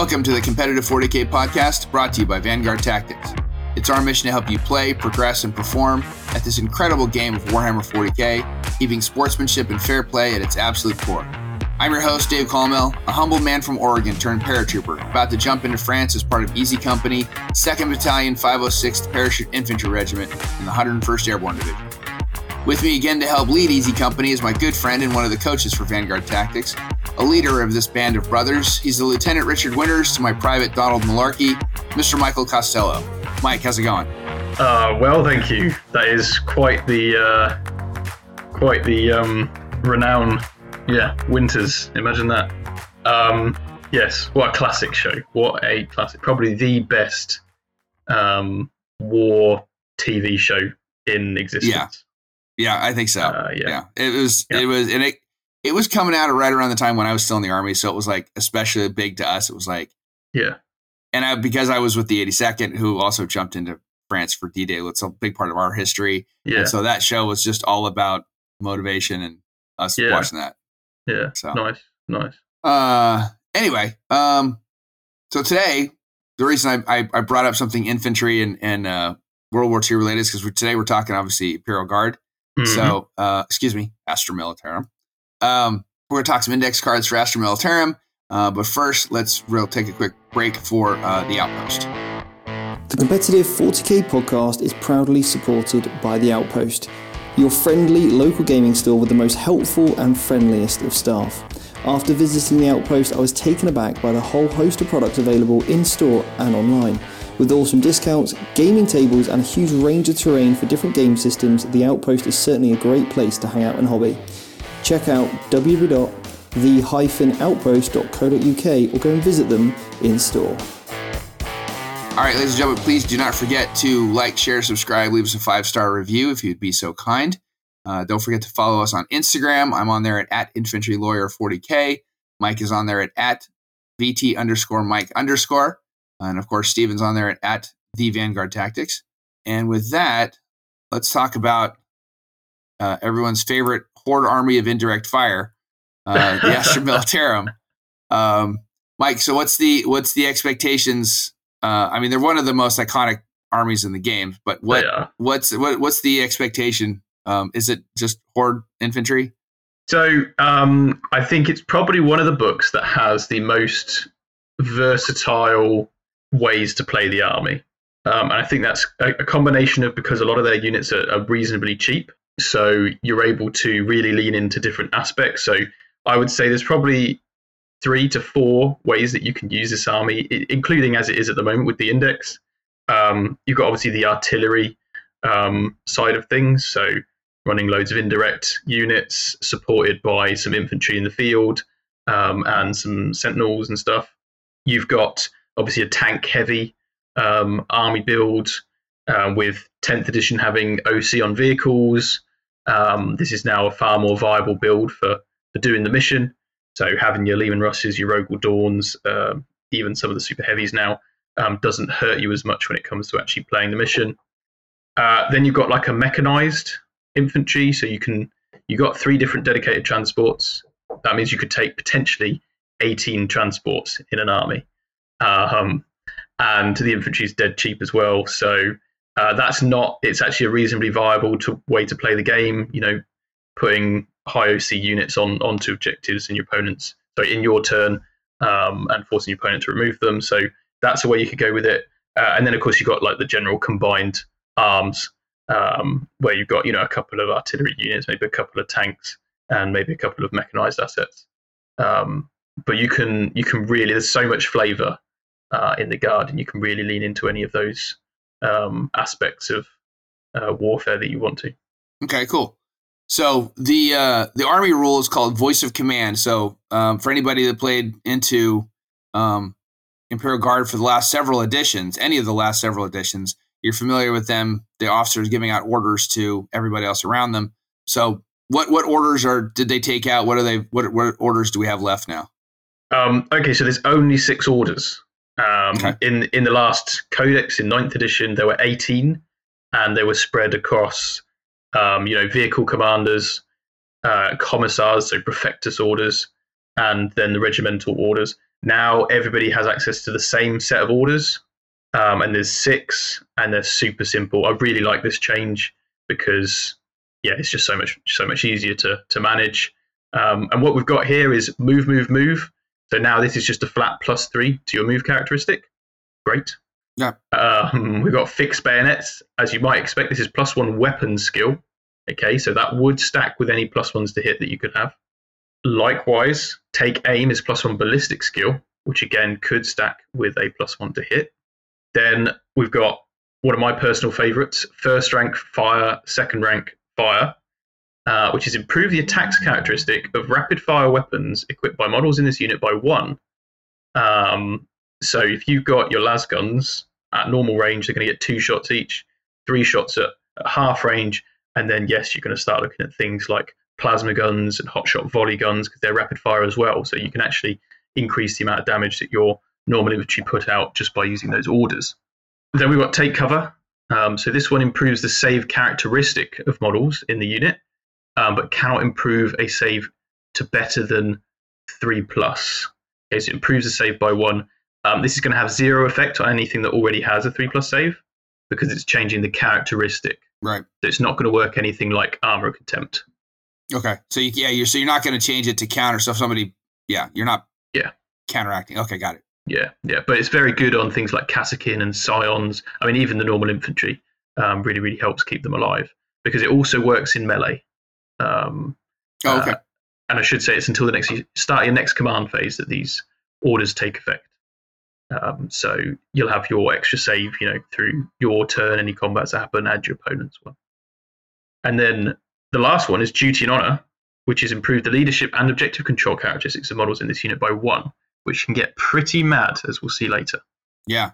Welcome to the Competitive 40K podcast brought to you by Vanguard Tactics. It's our mission to help you play, progress, and perform at this incredible game of Warhammer 40K, keeping sportsmanship and fair play at its absolute core. I'm your host, Dave Colmel, a humble man from Oregon turned paratrooper, about to jump into France as part of Easy Company, 2nd Battalion, 506th Parachute Infantry Regiment in the 101st Airborne Division. With me again to help lead Easy Company is my good friend and one of the coaches for Vanguard Tactics, a leader of this band of brothers. He's the Lieutenant Richard Winters to my private Donald Malarkey, Mr. Michael Costello. Mike, how's it going? Uh, well, thank you. That is quite the uh, quite the um, renown. Yeah, Winters. Imagine that. Um, yes, what a classic show. What a classic. Probably the best um, war TV show in existence. Yeah. Yeah, I think so. Uh, yeah. yeah. It was Yeah. it was and it it was coming out right around the time when I was still in the army, so it was like especially big to us. It was like Yeah. and I, because I was with the 82nd, who also jumped into France for D-Day, it's a big part of our history. Yeah. And so that show was just all about motivation and us Yeah. watching that. Yeah. So Nice. Nice. uh anyway, um so today the reason I I, I brought up something infantry and and uh World War II related is because today we're talking obviously Imperial Guard. Mhm. So, uh, excuse me, Astra Militarum. Um, we're going to talk some index cards for Astra Militarum. Uh, but first, let's real take a quick break for uh, the Outpost. The Competitive 40k podcast is proudly supported by The Outpost, your friendly local gaming store with the most helpful and friendliest of staff. After visiting The Outpost, I was taken aback by the whole host of products available in store and online. With awesome discounts, gaming tables, and a huge range of terrain for different game systems, The Outpost is certainly a great place to hang out and hobby. Check out www.the-outpost.co.uk or go and visit them in store. All right, ladies and gentlemen, please do not forget to like, share, subscribe, leave us a five star review if you'd be so kind. Uh, don't forget to follow us on Instagram. I'm on there at, at infantry lawyer 40k. Mike is on there at, at VT underscore Mike underscore. And of course, Steven's on there at, at the Vanguard Tactics. And with that, let's talk about uh, everyone's favorite horde army of indirect fire, uh, the Astra Militarum. Um, Mike, so what's the what's the expectations? Uh, I mean, they're one of the most iconic armies in the game, but what what's what, what's the expectation? Um, is it just horde infantry? So um, I think it's probably one of the books that has the most versatile ways to play the army. Um, and I think that's a, a combination of because a lot of their units are, are reasonably cheap. So you're able to really lean into different aspects. So I would say there's probably three to four ways that you can use this army, including as it is at the moment with the index. Um, you've got obviously the artillery um, side of things. So running loads of indirect units supported by some infantry in the field um, and some sentinels and stuff. You've got obviously a tank heavy um, army build uh, with 10th edition having OC on vehicles. Um, this is now a far more viable build for, for doing the mission. So having your Leman Russes, your Rogal Dorns, um even some of the super heavies now um, doesn't hurt you as much when it comes to actually playing the mission. Uh, then you've got like a mechanized infantry, so you can you got three different dedicated transports. That means you could take potentially 18 transports in an army, um, and the infantry is dead cheap as well. So uh, that's not. It's actually a reasonably viable to, way to play the game. You know, putting high OC units on onto objectives in your opponents, so in your turn, um, and forcing your opponent to remove them. So that's a way you could go with it. Uh, and then of course you've got like the general combined arms um, where you've got you know a couple of artillery units, maybe a couple of tanks, and maybe a couple of mechanized assets. Um, but you can you can really there's so much flavor uh, in the guard, and you can really lean into any of those um, aspects of uh, warfare that you want to. Okay, cool. So the uh, the army rule is called Voice of Command. So um, for anybody that played into um, Imperial Guard for the last several editions, any of the last several editions, you're familiar with them. The officers giving out orders to everybody else around them. So what what orders are did they take out? What are they? What what orders do we have left now? Um, okay, so there's only six orders. Um, Okay. In in the last codex in ninth edition, there were 18, and they were spread across, um, you know, vehicle commanders, uh, commissars, so prefectus orders, and then the regimental orders. Now everybody has access to the same set of orders, um, and there's six, and they're super simple. I really like this change because yeah, it's just so much so much easier to to manage. Um, and what we've got here is move, move, move. So now this is just a flat plus three to your move characteristic. Great. Yeah. Um, we've got fixed bayonets. As you might expect, this is plus one weapon skill. Okay, so that would stack with any plus ones to hit that you could have. Likewise, take aim is plus one ballistic skill, which again could stack with a plus one to hit. Then we've got one of my personal favorites first rank fire, second rank fire, uh, which is improve the attacks characteristic of rapid fire weapons equipped by models in this unit by one. Um, so if you've got your las guns at normal range, they're going to get two shots each, three shots at, at half range, and then yes, you're going to start looking at things like plasma guns and hotshot volley guns because they're rapid fire as well. So you can actually increase the amount of damage that your normal infantry put out just by using those orders. Then we've got take cover. Um, so this one improves the save characteristic of models in the unit, um, but cannot improve a save to better than three plus. Okay, so it improves the save by one. Um, this is going to have zero effect on anything that already has a three plus save because it's changing the characteristic. Right. So it's not going to work anything like armor contempt. Okay. So you, yeah, you're so you're not going to change it to counter. So if somebody, yeah, you're not. Yeah. Counteracting. Okay, got it. Yeah, yeah, but it's very good on things like Kasrkin and Scions. I mean, even the normal infantry um, really, really helps keep them alive because it also works in melee. Um, oh, okay. Uh, and I should say it's until the next start your next command phase that these orders take effect. Um, so you'll have your extra save, you know, through your turn, any combats that happen, add your opponent's one. And then the last one is duty and honor, which is improve the leadership and objective control characteristics of models in this unit by one, which can get pretty mad, as we'll see later. Yeah.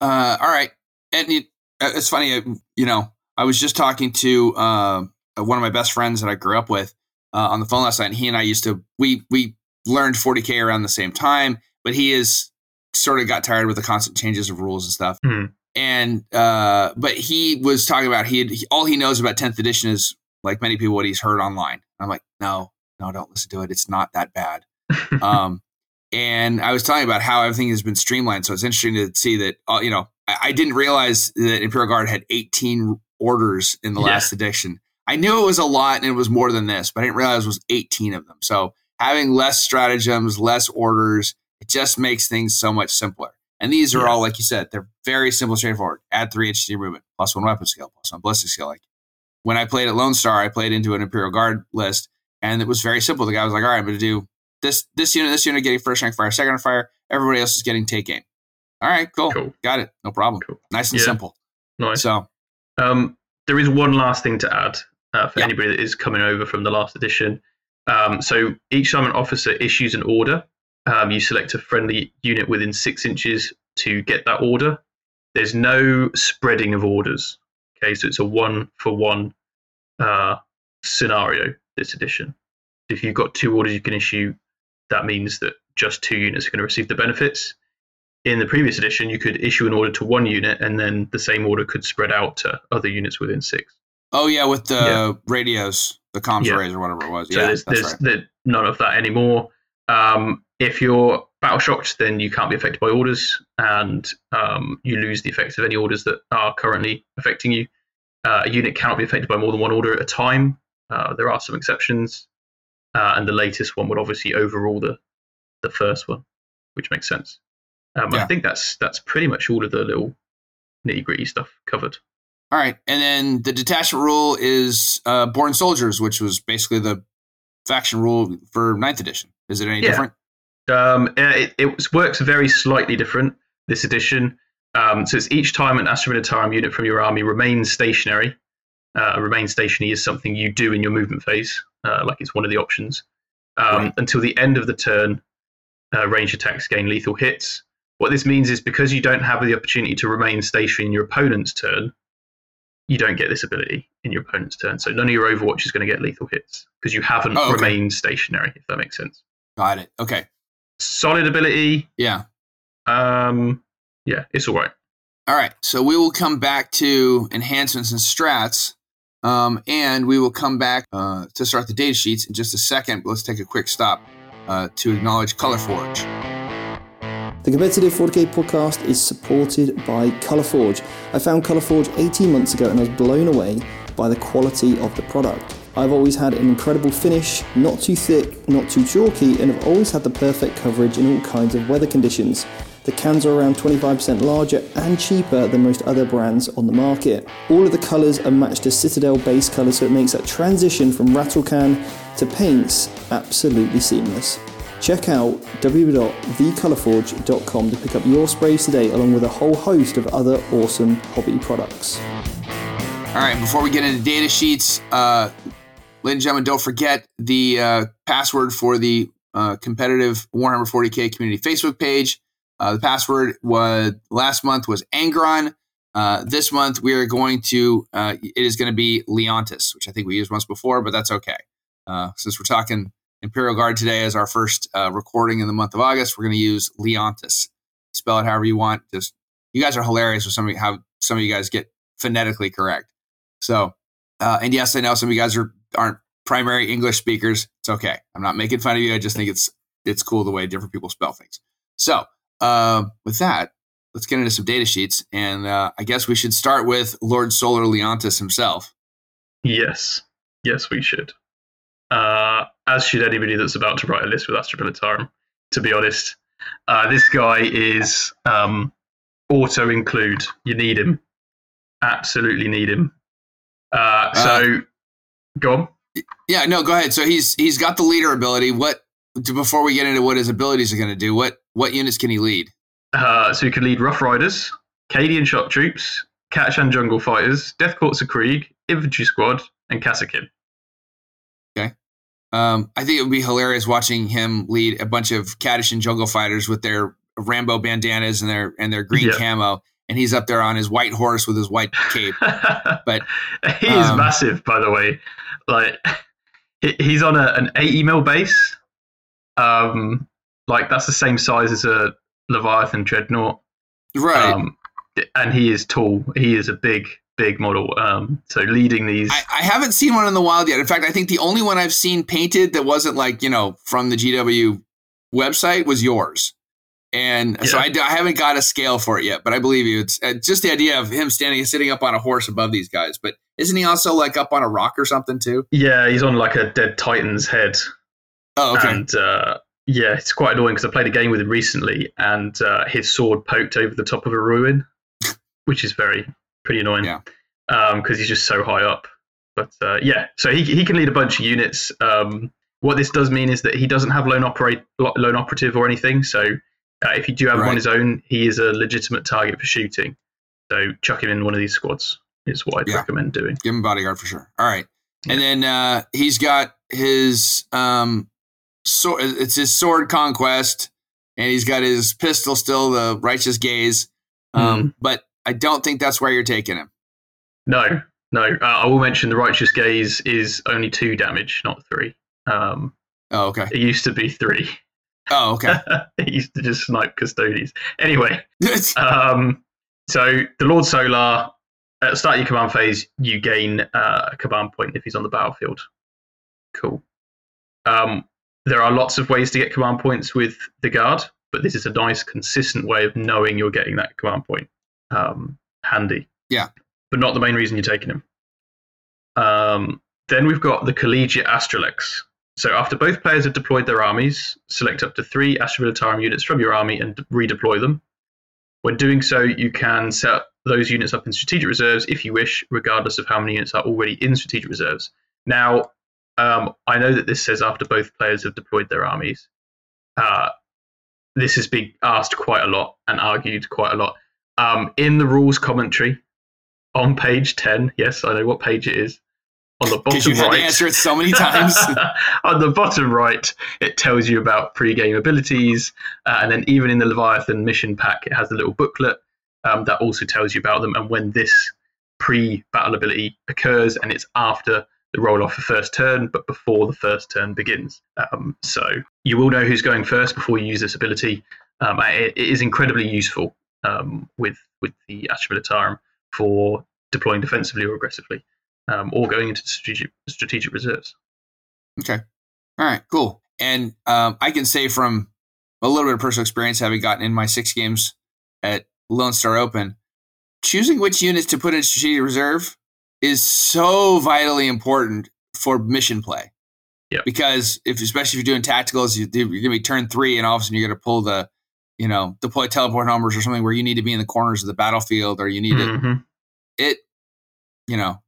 Uh, all right. And it, uh, it's funny, uh, you know, I was just talking to uh, one of my best friends that I grew up with uh, on the phone last night, and he and I used to we we learned 40k around the same time, but he is sort of got tired with the constant changes of rules and stuff. Mm. And uh, but he was talking about he, had, he all he knows about 10th edition is like many people what he's heard online. I'm like, no, no, don't listen to it. It's not that bad. um, and I was telling about how everything has been streamlined. So it's interesting to see that uh, you know I, I, didn't realize that Imperial Guard had 18 orders in the yeah. last edition. I knew it was a lot and it was more than this, but I didn't realize it was 18 of them. So having less stratagems, less orders, it just makes things so much simpler. And these are yeah. all, like you said, they're very simple, straightforward. Add three your movement, plus one weapon skill, plus one ballistic skill. Like when I played at Lone Star, I played into an Imperial Guard list, and it was very simple. The guy was like, "All right, I'm going to do this this unit, this unit getting first rank fire, second rank fire. Everybody else is getting take aim." All right, cool, cool. got it, no problem. Cool. Nice and yeah. simple. Nice. So, um, there is one last thing to add uh, for yeah. anybody that is coming over from the last edition. Um, so each time an officer issues an order, um, you select a friendly unit within six inches to get that order. There's no spreading of orders. Okay, so it's a one for one uh, scenario this edition. If you've got two orders you can issue, that means that just two units are going to receive the benefits. In the previous edition, you could issue an order to one unit, and then the same order could spread out to other units within six. Oh yeah, with the yeah. radios, the comms yeah. arrays or whatever it was. So yeah, there's, there's right. none of that anymore. Um, if you're battle shocked, then you can't be affected by orders, and um, you lose the effects of any orders that are currently affecting you. Uh, a unit cannot be affected by more than one order at a time. Uh, there are some exceptions, uh, and the latest one would obviously overrule the the first one, which makes sense. Um, yeah. I think that's that's pretty much all of the little nitty gritty stuff covered. All right, and then the detachment rule is uh, born soldiers, which was basically the faction rule for ninth edition. Is it any yeah. different? Um, it, it, works very slightly different this edition. Um, so it's each time an Astra Militarum unit from your army remains stationary. Uh, remain stationary is something you do in your movement phase, uh, like it's one of the options. Um, right. Until the end of the turn, uh, range attacks gain lethal hits. What this means is because you don't have the opportunity to remain stationary in your opponent's turn, you don't get this ability in your opponent's turn. So none of your Overwatch is going to get lethal hits because you haven't oh, okay. remained stationary, if that makes sense. Got it. Okay. Solid ability. Yeah. Um. Yeah, it's all right. All right. So we will come back to enhancements and strats, um, and we will come back uh, to start the data sheets in just a second. But Let's take a quick stop uh, to acknowledge ColorForge. The Competitive 40k podcast is supported by Colourforge. I found Colourforge 18 months ago and I was blown away by the quality of the product. I've always had an incredible finish, not too thick, not too chalky, and have always had the perfect coverage in all kinds of weather conditions. The cans are around 25% larger and cheaper than most other brands on the market. All of the colours are matched to Citadel base colours, so it makes that transition from rattle can to paints absolutely seamless. Check out www.thecolourforge.com to pick up your sprays today, along with a whole host of other awesome hobby products. All right, before we get into data sheets, uh, ladies and gentlemen, don't forget the uh, password for the uh, competitive Warhammer 40k community Facebook page. Uh, the password was last month was Angron. Uh, this month we are going to uh, it is going to be Leontis, which I think we used once before, but that's okay. since we're talking Imperial Guard today as our first uh, recording in the month of August. We're going to use Leontis. Spell it however you want. Just you guys are hilarious with some of how some of you guys get phonetically correct. So, uh, and yes, I know some of you guys are aren't primary English speakers. It's okay. I'm not making fun of you. I just think it's it's cool the way different people spell things. So, uh, with that, let's get into some data sheets, and uh, I guess we should start with Lord Solar Leontis himself. Yes, yes, we should. Uh, as should anybody that's about to write a list with Astra. To be honest, uh, this guy is um, auto include. You need him, absolutely need him. Uh, so, uh, go on. Yeah, no, go ahead. So he's he's got the leader ability. What before we get into what his abilities are going to do? What what units can he lead? Uh, so he can lead Rough Riders, Cadian Shock Troops, Catachan Jungle Fighters, Death Korps of Krieg, Infantry Squad, and Kasrkin. Um, I think it would be hilarious watching him lead a bunch of Catachan jungle fighters with their Rambo bandanas and their and their green yeah. camo, and he's up there on his white horse with his white cape. but he is um, massive, by the way. Like he's on a, an 80 mil base. Um, like that's the same size as a Leviathan dreadnought. Right. Um, and he is tall. He is a big big model. Um, so leading these, I, I, haven't seen one in the wild yet. In fact, I think the only one I've seen painted that wasn't like you know from the GW website was yours. And yeah. so I, I, haven't got a scale for it yet, but I believe you. It's uh, just the idea of him standing, sitting up on a horse above these guys. But isn't he also like up on a rock or something too? Yeah, he's on like a dead titan's head. Oh, okay. And uh, yeah, it's quite annoying because I played a game with him recently, and uh, his sword poked over the top of a ruin, which is very pretty annoying. Yeah. Because um, he's just so high up. But uh, yeah, so he he can lead a bunch of units. Um, what this does mean is that he doesn't have lone operate lone operative or anything. So uh, if you do have right. him on his own, he is a legitimate target for shooting. So chuck him in one of these squads is what I'd yeah. recommend doing. Give him bodyguard for sure. All right, yeah. and then uh, he's got his um, sword. It's his sword conquest, and he's got his pistol still, the righteous gaze. Um, mm. But I don't think that's where you're taking him. No, no. Uh, I will mention the Righteous Gaze is only two damage, not three. Um, oh, okay. It used to be three. Oh, okay. it used to just snipe Custodes. Anyway, um, so the Lord Solar, at the start of your command phase, you gain uh, a command point if he's on the battlefield. Cool. Um, there are lots of ways to get command points with the guard, but this is a nice, consistent way of knowing you're getting that command point um, handy. Yeah. But not the main reason you're taking him. Um, then we've got the Collegiate Astralex. So after both players have deployed their armies, select up to three Astra Militarum units from your army and redeploy them. When doing so, you can set those units up in strategic reserves if you wish, regardless of how many units are already in strategic reserves. Now, um, I know that this says after both players have deployed their armies. Uh, this has been asked quite a lot and argued quite a lot. Um, in the rules commentary on page 10, yes, I know what page it is. On the bottom you right, answer it so many times. on the bottom right, it tells you about pre-game abilities, uh, and then even in the Leviathan mission pack, it has a little booklet um, that also tells you about them and when this pre-battle ability occurs, and it's after the roll off the first turn, but before the first turn begins. Um, so you will know who's going first before you use this ability. Um, it, it is incredibly useful um, with with the Astra Militarum for deploying defensively or aggressively, um, or going into strategic strategic reserves. Okay, all right, cool. And um, I can say from a little bit of personal experience having gotten in my six games at Lone Star Open. Choosing which units to put in strategic reserve is so vitally important for mission play. Yeah. Because if, especially if you're doing tacticals, you, you're going to be turn three, and all of a sudden you're going to pull the, you know, deploy teleport numbers or something where you need to be in the corners of the battlefield, or you need to Mhm. it you know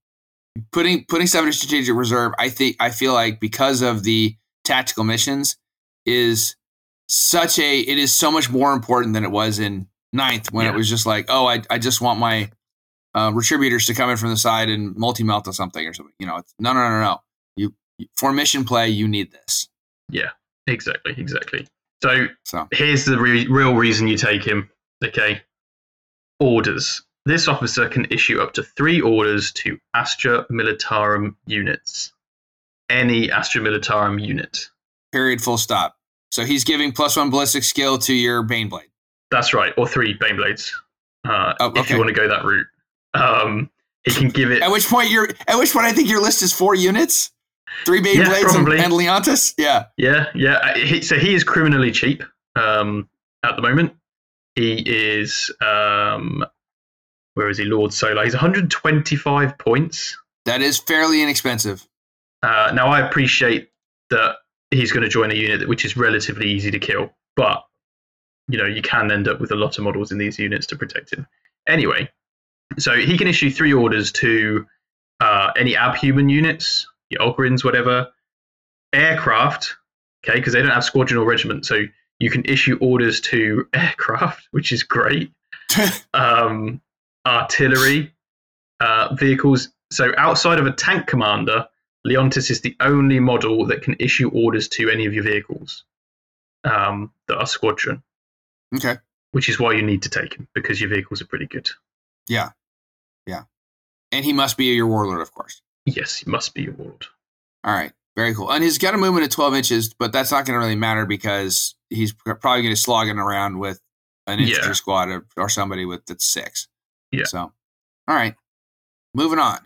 putting putting seven in strategic reserve i think i feel like because of the tactical missions is such a it is so much more important than it was in ninth when it was just like oh i, I just want my uh, retributors to come in from the side and multi-melt or something or something you know it's, no no no no no you for mission play you need this Yeah, Exactly, exactly. So so here's the re- real reason you take him. Okay. Orders. This officer can issue up to three orders to Astra Militarum units. Any Astra Militarum unit. period full stop so he's giving plus one ballistic skill to your baneblade That's right, or three Baneblades, uh, Oh, if you want to go that route. Um, he can give it. At which point you're at which point I think your list is four units, three Baneblades Yeah, and, probably. and Leontis. Yeah, Yeah, yeah. uh, so he is criminally cheap um, at the moment. He is. Um, where is he? Lord Solar. He's 125 points. that is fairly inexpensive. Uh, now I appreciate that he's going to join a unit which is relatively easy to kill, but you know you can end up with a lot of models in these units to protect him. Anyway, so he can issue three orders to uh, any abhuman units, your Ogryns, whatever, aircraft, okay, because they don't have squadron or regiment, so you can issue orders to aircraft, which is great. um, artillery, uh, vehicles. So outside of a tank commander, Leontis is the only model that can issue orders to any of your vehicles um, that are squadron, okay, which is why you need to take him because your vehicles are pretty good. yeah, yeah, and he must be your warlord, of course. Yes, he must be warlord. All right, very cool. And he's got a movement of twelve inches, but that's not going to really matter because he's probably going to slogging around with an Yeah. infantry squad or, or somebody with that's six. Yeah. So, all right, moving on.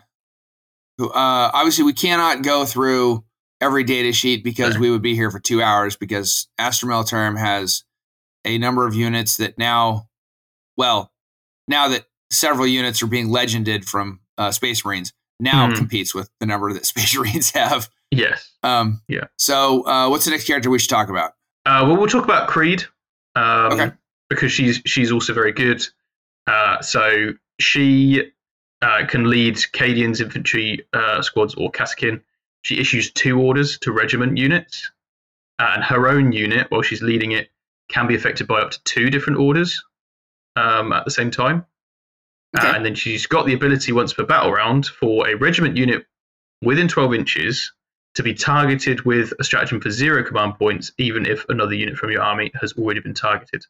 Uh, obviously, we cannot go through every data sheet because No. we would be here for two hours because Astra Militarum has a number of units that now, well, now that several units are being legended from uh, Space Marines, now Mhm. competes with the number that Space Marines have. Yes. Um, Yeah. So, uh, what's the next character we should talk about? Uh, well, we'll talk about Creed um, Okay. because she's she's also very good. Uh, so she uh, can lead Cadian's infantry uh, squads or Kasrkin. She issues two orders to regiment units, uh, and her own unit, while she's leading it, can be affected by up to two different orders um, at the same time. Okay. Uh, and then she's got the ability once per battle round for a regiment unit within 12 inches to be targeted with a stratagem for zero command points, even if another unit from your army has already been targeted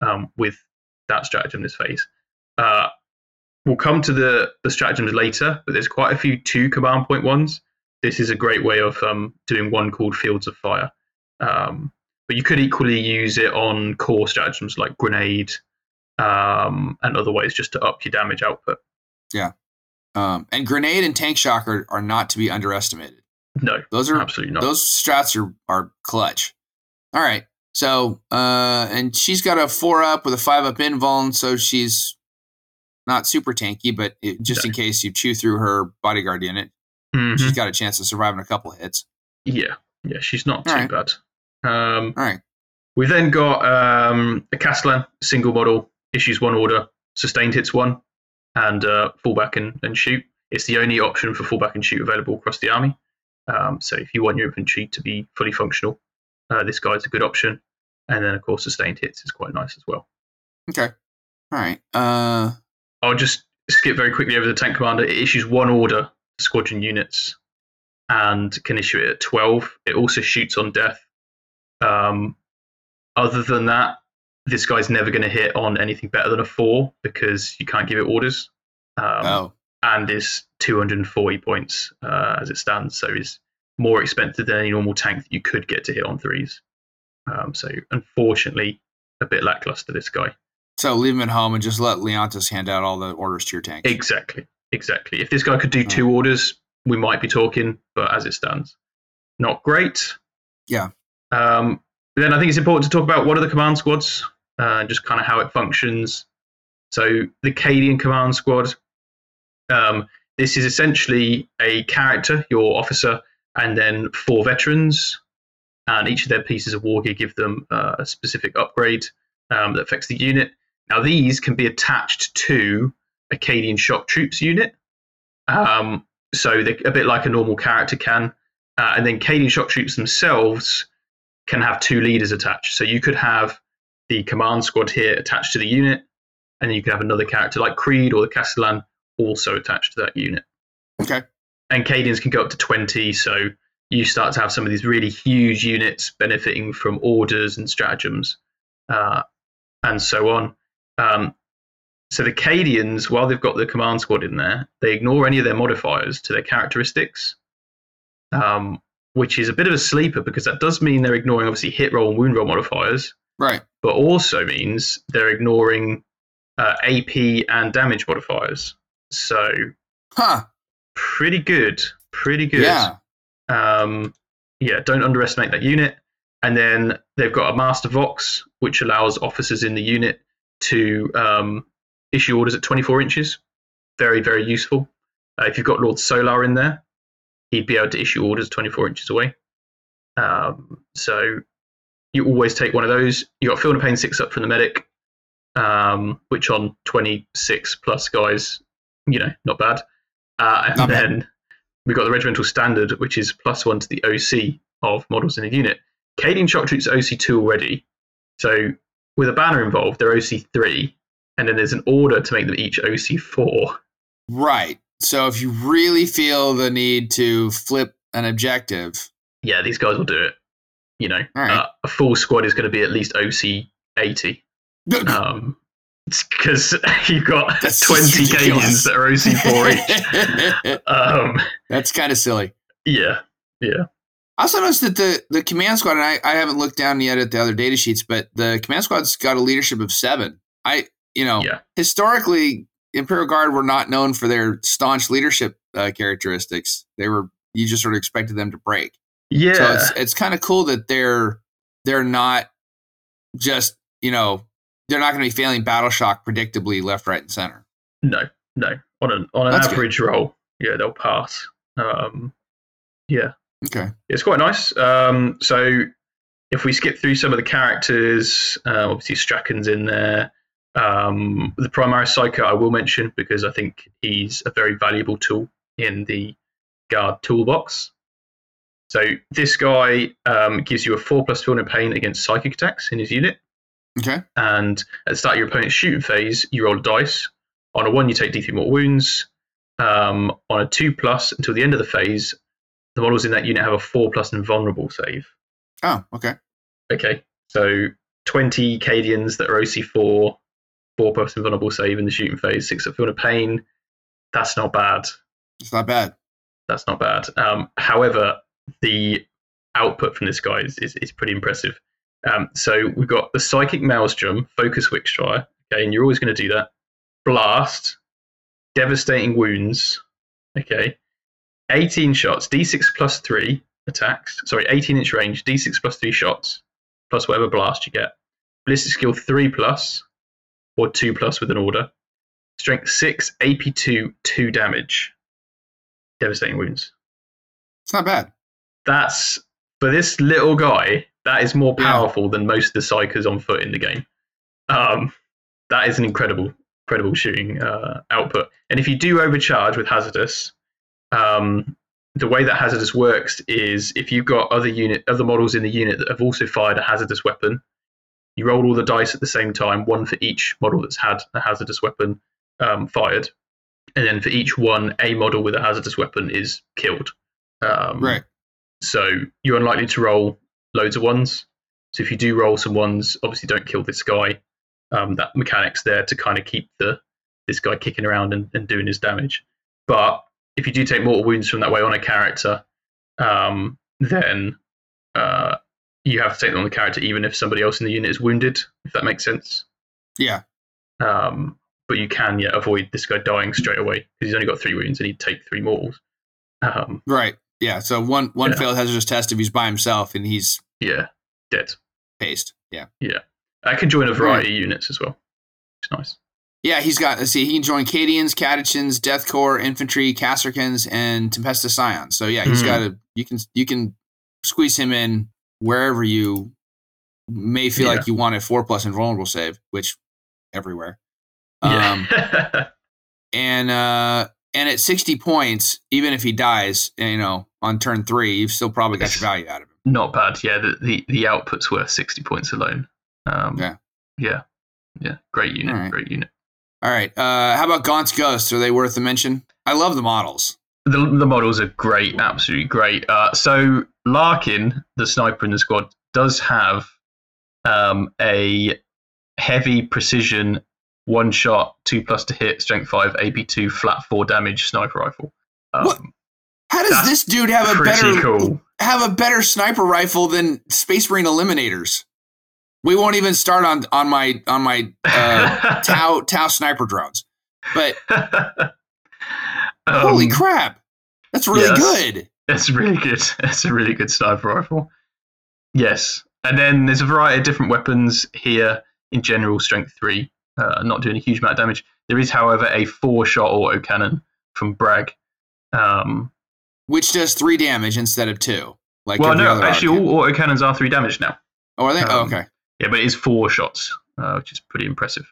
um, with that stratagem this phase. Uh, we'll come to the, the stratagems later, but there's quite a few two command point ones. This is a great way of um, doing one called Fields of Fire. Um, but you could equally use it on core stratagems like Grenade um, and other ways just to up your damage output. Yeah. Um, and grenade and tank shock are, are not to be underestimated. No, Those are absolutely not. those strats are are clutch. All right. So, uh, and she's got a four up with a five up invuln, so she's not super tanky, but it, just in case you chew through her bodyguard unit, Mhm. she's got a chance of surviving a couple hits. Yeah, yeah, she's not too Alright. bad. Um, All right. we then got um, a Castellan single model, issues one order, sustained hits one, and uh, fallback and, and shoot. It's the only option for fallback and shoot available across the army. Um, so if you want your infantry to be fully functional, uh, this guy's a good option. And then, of course, sustained hits is quite nice as well. Okay. All right. Uh, I'll just skip very quickly over the tank commander. It issues one order to squadron units and can issue it at 12. It also shoots on death. Um, other than that, this guy's never going to hit on anything better than a four because you can't give it orders. Um, oh, And is 240 points uh, as it stands. So is more expensive than any normal tank that you could get to hit on threes. Um, so unfortunately, a bit lackluster this guy. so leave him at home and just let Leontis hand out all the orders to your tank. Exactly. Exactly. If this guy could do two orders, we might be talking, but as it stands, not great. Yeah. Um, then I think it's important to talk about what are the command squads uh, just kind of how it functions. So the Cadian command squad, um, this is essentially a character, your officer, and then four veterans, and each of their pieces of war gear give them uh, a specific upgrade um, that affects the unit. Now these can be attached to a Cadian shock troops unit, um, so they're a bit like a normal character can. Uh, and then Cadian shock troops themselves can have two leaders attached. So you could have the command squad here attached to the unit, and you can have another character like Creed or the Castellan also attached to that unit. Okay. And Cadians can go up to 20, so you start to have some of these really huge units benefiting from orders and stratagems uh, and so on. Um, so the Cadians, while they've got the command squad in there, they ignore any of their modifiers to their characteristics, um, which is a bit of a sleeper because that does mean they're ignoring obviously hit roll and wound roll modifiers, Right. but also means they're ignoring uh, AP and damage modifiers. So Huh. pretty good, pretty good. Yeah. Um, yeah, don't underestimate that unit. And then they've got a Master Vox, which allows officers in the unit to um, issue orders at 24 inches. Very, very useful. Uh, if you've got Lord Solar in there, he'd be able to issue orders 24 inches away. Um, so you always take one of those. You got Feel No Pain 6 up from the medic, um, which on 26 plus guys, you know, not bad. Uh, and Not bad. then we've got the regimental standard, which is plus one to the OC of models in a unit. Cadian shock troops OC2 already. So with a banner involved, they're OC3. And then there's an order to make them each OC4. Right. So if you really feel the need to flip an objective, Yeah, these guys will do it. You know, right. uh, a full squad is going to be at least OC80. Um, because you've got That's 20 ridiculous. That are OC4 each. Um, that's kind of silly. yeah, yeah. I also noticed that the the command squad, and I, I haven't looked down yet at the other data sheets, but the command squad's got a leadership of seven. I, you know, Yeah. historically, Imperial Guard were not known for their staunch leadership uh, characteristics. They were you just sort of expected them to break. Yeah. So it's it's kind of cool that they're they're not just you know they're not going to be failing battle shock predictably left, right, and center. No, no. On an on an That's good. average roll, yeah, they'll pass. Um, yeah, Okay. it's quite nice. Um, so if we skip through some of the characters, uh, obviously Straken's in there. Um, the Primaris Psyker I will mention because I think he's a very valuable tool in the guard toolbox. So this guy um, gives you a four plus feel no pain against psychic attacks in his unit. Okay. and at the start of your opponent's shooting phase, you roll a dice. On a one, you take D3 more wounds. Um, on a two plus, until the end of the phase, the models in that unit have a four plus invulnerable save. Oh, okay. Okay, so 20 Cadians that are OC4, four plus invulnerable save in the shooting phase, six at feel no pain. That's not bad. It's not bad. That's not bad. Um, however, the output from this guy is, is, is pretty impressive. Um, so we've got the Psychic Maelstrom, Focus Wickstrike, okay, and you're always going to do that. Blast, Devastating Wounds, okay, 18 shots, D6 plus 3 attacks, sorry, 18 inch range, D6 plus 3 shots, plus whatever blast you get. Ballistic skill 3 plus, or 2 plus with an order. Strength 6, AP2, 2 damage. Devastating Wounds It's not bad. That's for this little guy. That is more Yeah. powerful than most of the psykers on foot in the game. Um, that is an incredible, incredible shooting uh, output. And if you do overcharge with hazardous, um, the way that hazardous works is if you've got other unit, other models in the unit that have also fired a hazardous weapon, you roll all the dice at the same time, one for each model that's had a hazardous weapon um, fired, and then for each one, a model with a hazardous weapon is killed. Um, Right. So you're unlikely to roll loads of ones. So if you do roll some ones, obviously don't kill this guy. Um, that mechanic's there to kind of keep the this guy kicking around and, and doing his damage. But if you do take mortal wounds from that way on a character, um, then uh, you have to take them on the character even if somebody else in the unit is wounded, if that makes sense. Yeah. Um, but you can yeah, avoid this guy dying straight away because he's only got three wounds and he'd take three mortals. Um, Right. Yeah. So one one Yeah. failed hazardous test if he's by himself and he's yeah, dead. paced. Yeah. Yeah. I can join a variety of units as well. It's nice. Yeah, he's got. Let's see, he can join Cadians, Catachans, Death Corps, Infantry, Kasrkins, and Tempestus Scions. So yeah, he's Mhm. got a. You can you can squeeze him in wherever you may feel Yeah. like you want a four plus invulnerable save, which everywhere. Um, Yeah. and uh, and at sixty points, even if he dies, you know, on turn three, you've still probably got your value out of him. Not bad. Yeah, the, the, the output's worth 60 points alone. Um, Yeah. Yeah. Yeah. Great unit. Right. Great unit. All right. Uh, how about Gaunt's Ghost? Are they worth a mention? I love the models. The, the models are great. Absolutely great. Uh, so Larkin, the sniper in the squad, does have um, a heavy precision one shot, two plus to hit, strength five, AP2, flat four damage sniper rifle. Um, What? How does this dude have a better cool. have a better sniper rifle than Space Marine Eliminators? We won't even start on on my on my uh, Tau Tau sniper drones. But holy Um, crap, that's really yes. good. That's really good. That's a really good sniper rifle. Yes. And then there's a variety of different weapons here in general, strength three, uh, not doing a huge amount of damage. There is, however, a four shot auto cannon from Bragg. Um, Which does three damage instead of two. Like well, no, actually, all auto cannons are three damage now. oh, are they? oh, um, okay, Yeah, but it is four shots, uh, which is pretty impressive.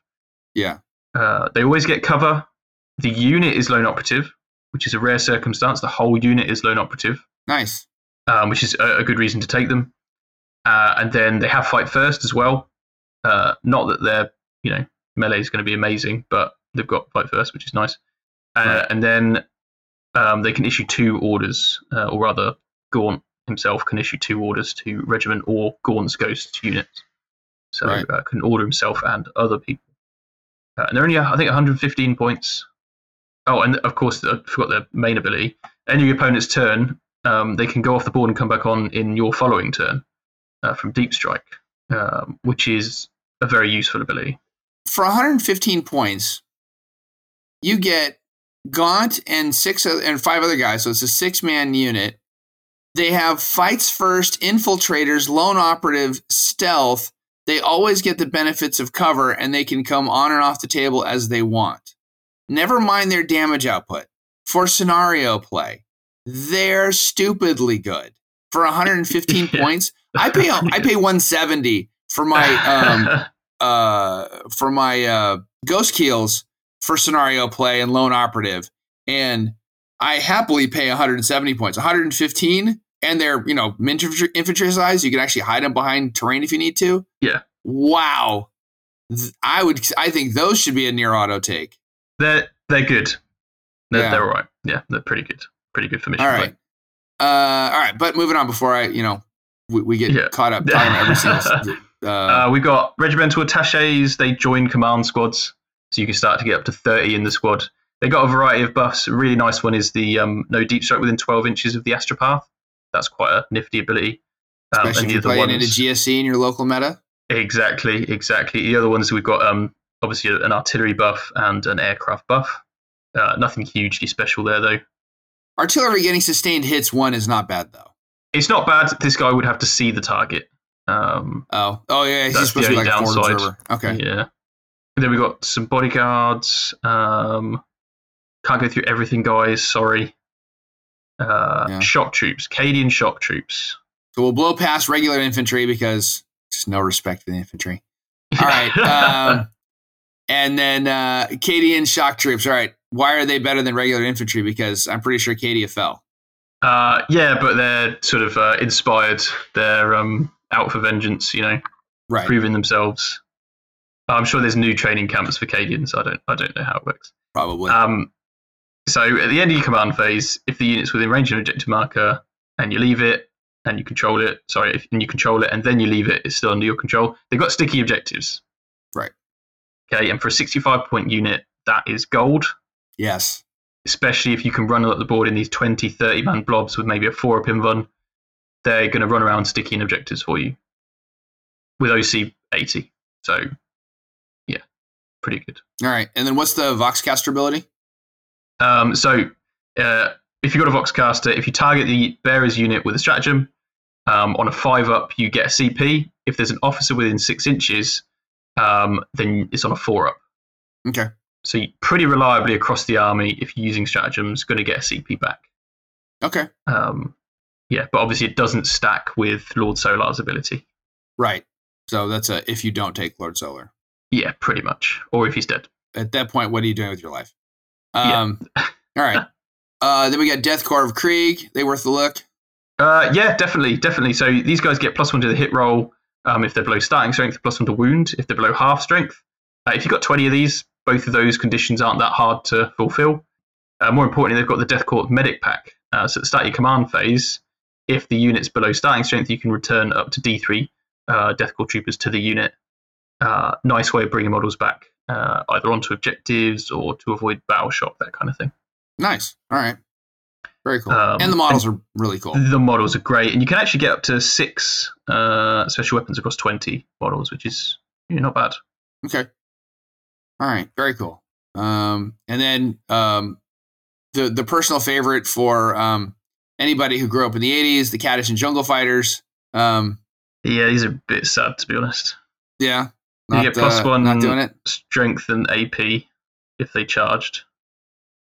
yeah. Uh, they always get cover. The unit is lone operative, which is a rare circumstance. The whole unit is lone operative. Nice. um, which is a, a good reason to take them. Uh, and then they have fight first as well. Uh, not that they're, you know melee is going to be amazing, but they've got fight first, which is nice. Uh, Right. And then um, they can issue two orders, uh, or rather, Gaunt himself can issue two orders to regiment or Gaunt's ghost units. So Right. uh, can order himself and other people. Uh, and they're only, I think, 115 points. Oh, and of course, I forgot their main ability. Any opponent's turn, um, they can go off the board and come back on in your following turn uh, from Deep Strike, um, which is a very useful ability. For 115 points, you get Gaunt and six and five other guys. So it's a six man unit. They have fights first, infiltrators, lone operative, stealth. They always get the benefits of cover, and they can come on and off the table as they want. Never mind their damage output. For scenario play, they're stupidly good. For 115 points, I pay I pay 170 for my um, uh, for my uh, Ghostkeels for scenario play and lone operative, and I happily pay 170 points, 115, and they're you know infantry, infantry size. You can actually hide them behind terrain if you need to. Yeah. Wow. I would. I think those should be a near auto take. they're they're good. They're, Yeah. they're all right. Yeah, they're pretty good. Pretty good for mission All play. right. Uh, all right. But moving on before I, you know, we, we get Yeah. caught up talking about every single. Uh, Uh, we've got regimental attaches. They join command squads, so you can start to get up to 30 in the squad. They got a variety of buffs. A really nice one is the um, no deep strike within 12 inches of the astropath. That's quite a nifty ability. Um, especially if you're playing ones, into GSC in your local meta. exactly, exactly. The other ones we've got um, obviously an artillery buff and an aircraft buff. Uh, nothing hugely special there though. Artillery getting sustained hits one is not bad though. It's not bad. This guy would have to see the target. Um, Oh, oh yeah, he's supposed to be like a forward downside. Okay, Yeah. And then we got some bodyguards. Um, can't go through everything, guys. Sorry. Uh, Yeah. Shock troops, Cadian shock troops. so we'll blow past regular infantry because just no respect for the infantry. All right, um, and then uh, Cadian shock troops. All right, why are they better than regular infantry? Because I'm pretty sure Cadia fell. uh, yeah, but they're sort of uh, inspired. They're um, out for vengeance. You know, Right. proving themselves. I'm sure there's new training camps for Cadians. I don't. I don't know how it works. Probably. Um, so at the end of your command phase, if the unit's within range of an objective marker and you leave it and you control it, sorry, if, and you control it and then you leave it, it's still under your control. They've got sticky objectives. Right. Okay, and for a 65 point unit, that is gold, yes. especially if you can run up the board in these 20, 30 man blobs with maybe a four up in run. They're going to run around sticking objectives for you with OC 80. So, yeah, pretty good. All right, and then what's the Voxcaster ability? Um, so, uh, if you've got a Voxcaster, if you target the bearer's unit with a stratagem, Um, on a five up, you get a CP. If there's an officer within six inches, um, then it's on a four up. Okay. So you, pretty reliably across the army, if you're using stratagems, going to get a CP back. Okay. Um, yeah, but obviously it doesn't stack with Lord Solar's ability. Right. So that's a if you don't take Lord Solar. Yeah, pretty much. Or if he's dead. At that point, what are you doing with your life? Yeah. Um, all right. Uh, then we got Death Korps of Krieg. They worth the look. Uh, yeah, definitely, definitely. So these guys get plus one to the hit roll um, if they're below starting strength, plus one to wound if they're below half strength. Uh, if you've got 20 of these, both of those conditions aren't that hard to fulfill. Uh, more importantly, they've got the Death Korps medic pack. Uh, so at the start of your command phase, if the unit's below starting strength, you can return up to D3 uh, Death Korps troopers to the unit. Uh, nice way of bringing models back, uh, either onto objectives or to avoid battle shock, that kind of thing. Nice. All right. Very cool. Um, and the models are really cool. The models are great, and you can actually get up to six uh, special weapons across 20 models, which is you know, not bad. Okay. All right. Very cool. Um, and then um, the the personal favorite for um, anybody who grew up in the '80s, the Catachan Jungle Fighters. Um, Yeah, these are a bit sad, to be honest. yeah. You get plus uh, one Not doing it. strength and AP if they charged,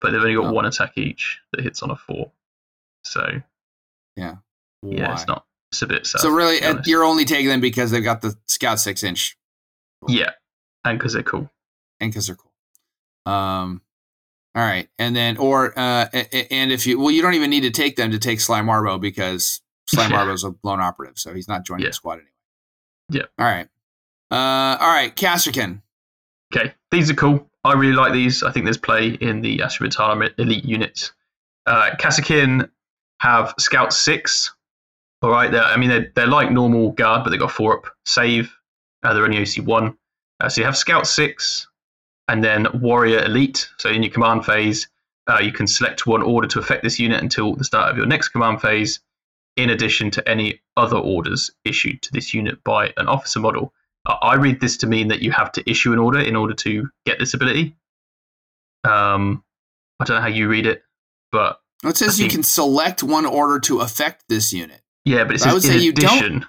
but they've only got Oh. one attack each that hits on a four. So yeah, Why? it's not. It's a bit sad. So really, to be uh, honest. you're only taking them because they've got the Scout six inch, yeah, and because they're cool. and because they're cool. Um, all right, and then or uh, and if you well, you don't even need to take them to take Sly Marbo because Sly. Marbo's a lone operative, so he's not joining Yeah. the squad anyway. Yeah. All right. Uh, all right, Kasrkin. Okay, these are cool. I really like these. I think there's play in the Astra Militarum elite units. Uh, Kasrkin have Scout 6. All right, they're, I mean, they're, they're like normal guard, but they've got 4 up save. Uh, they're only OC 1. Uh, so you have Scout 6 and then Warrior Elite. So in your command phase, uh, you can select one order to affect this unit until the start of your next command phase, in addition to any other orders issued to this unit by an officer model. I I read this to mean that you have to issue an order in order to get this ability. Um, I don't know how you read it, but It says I you can select one order to affect this unit. yeah, but it I would in say you don't-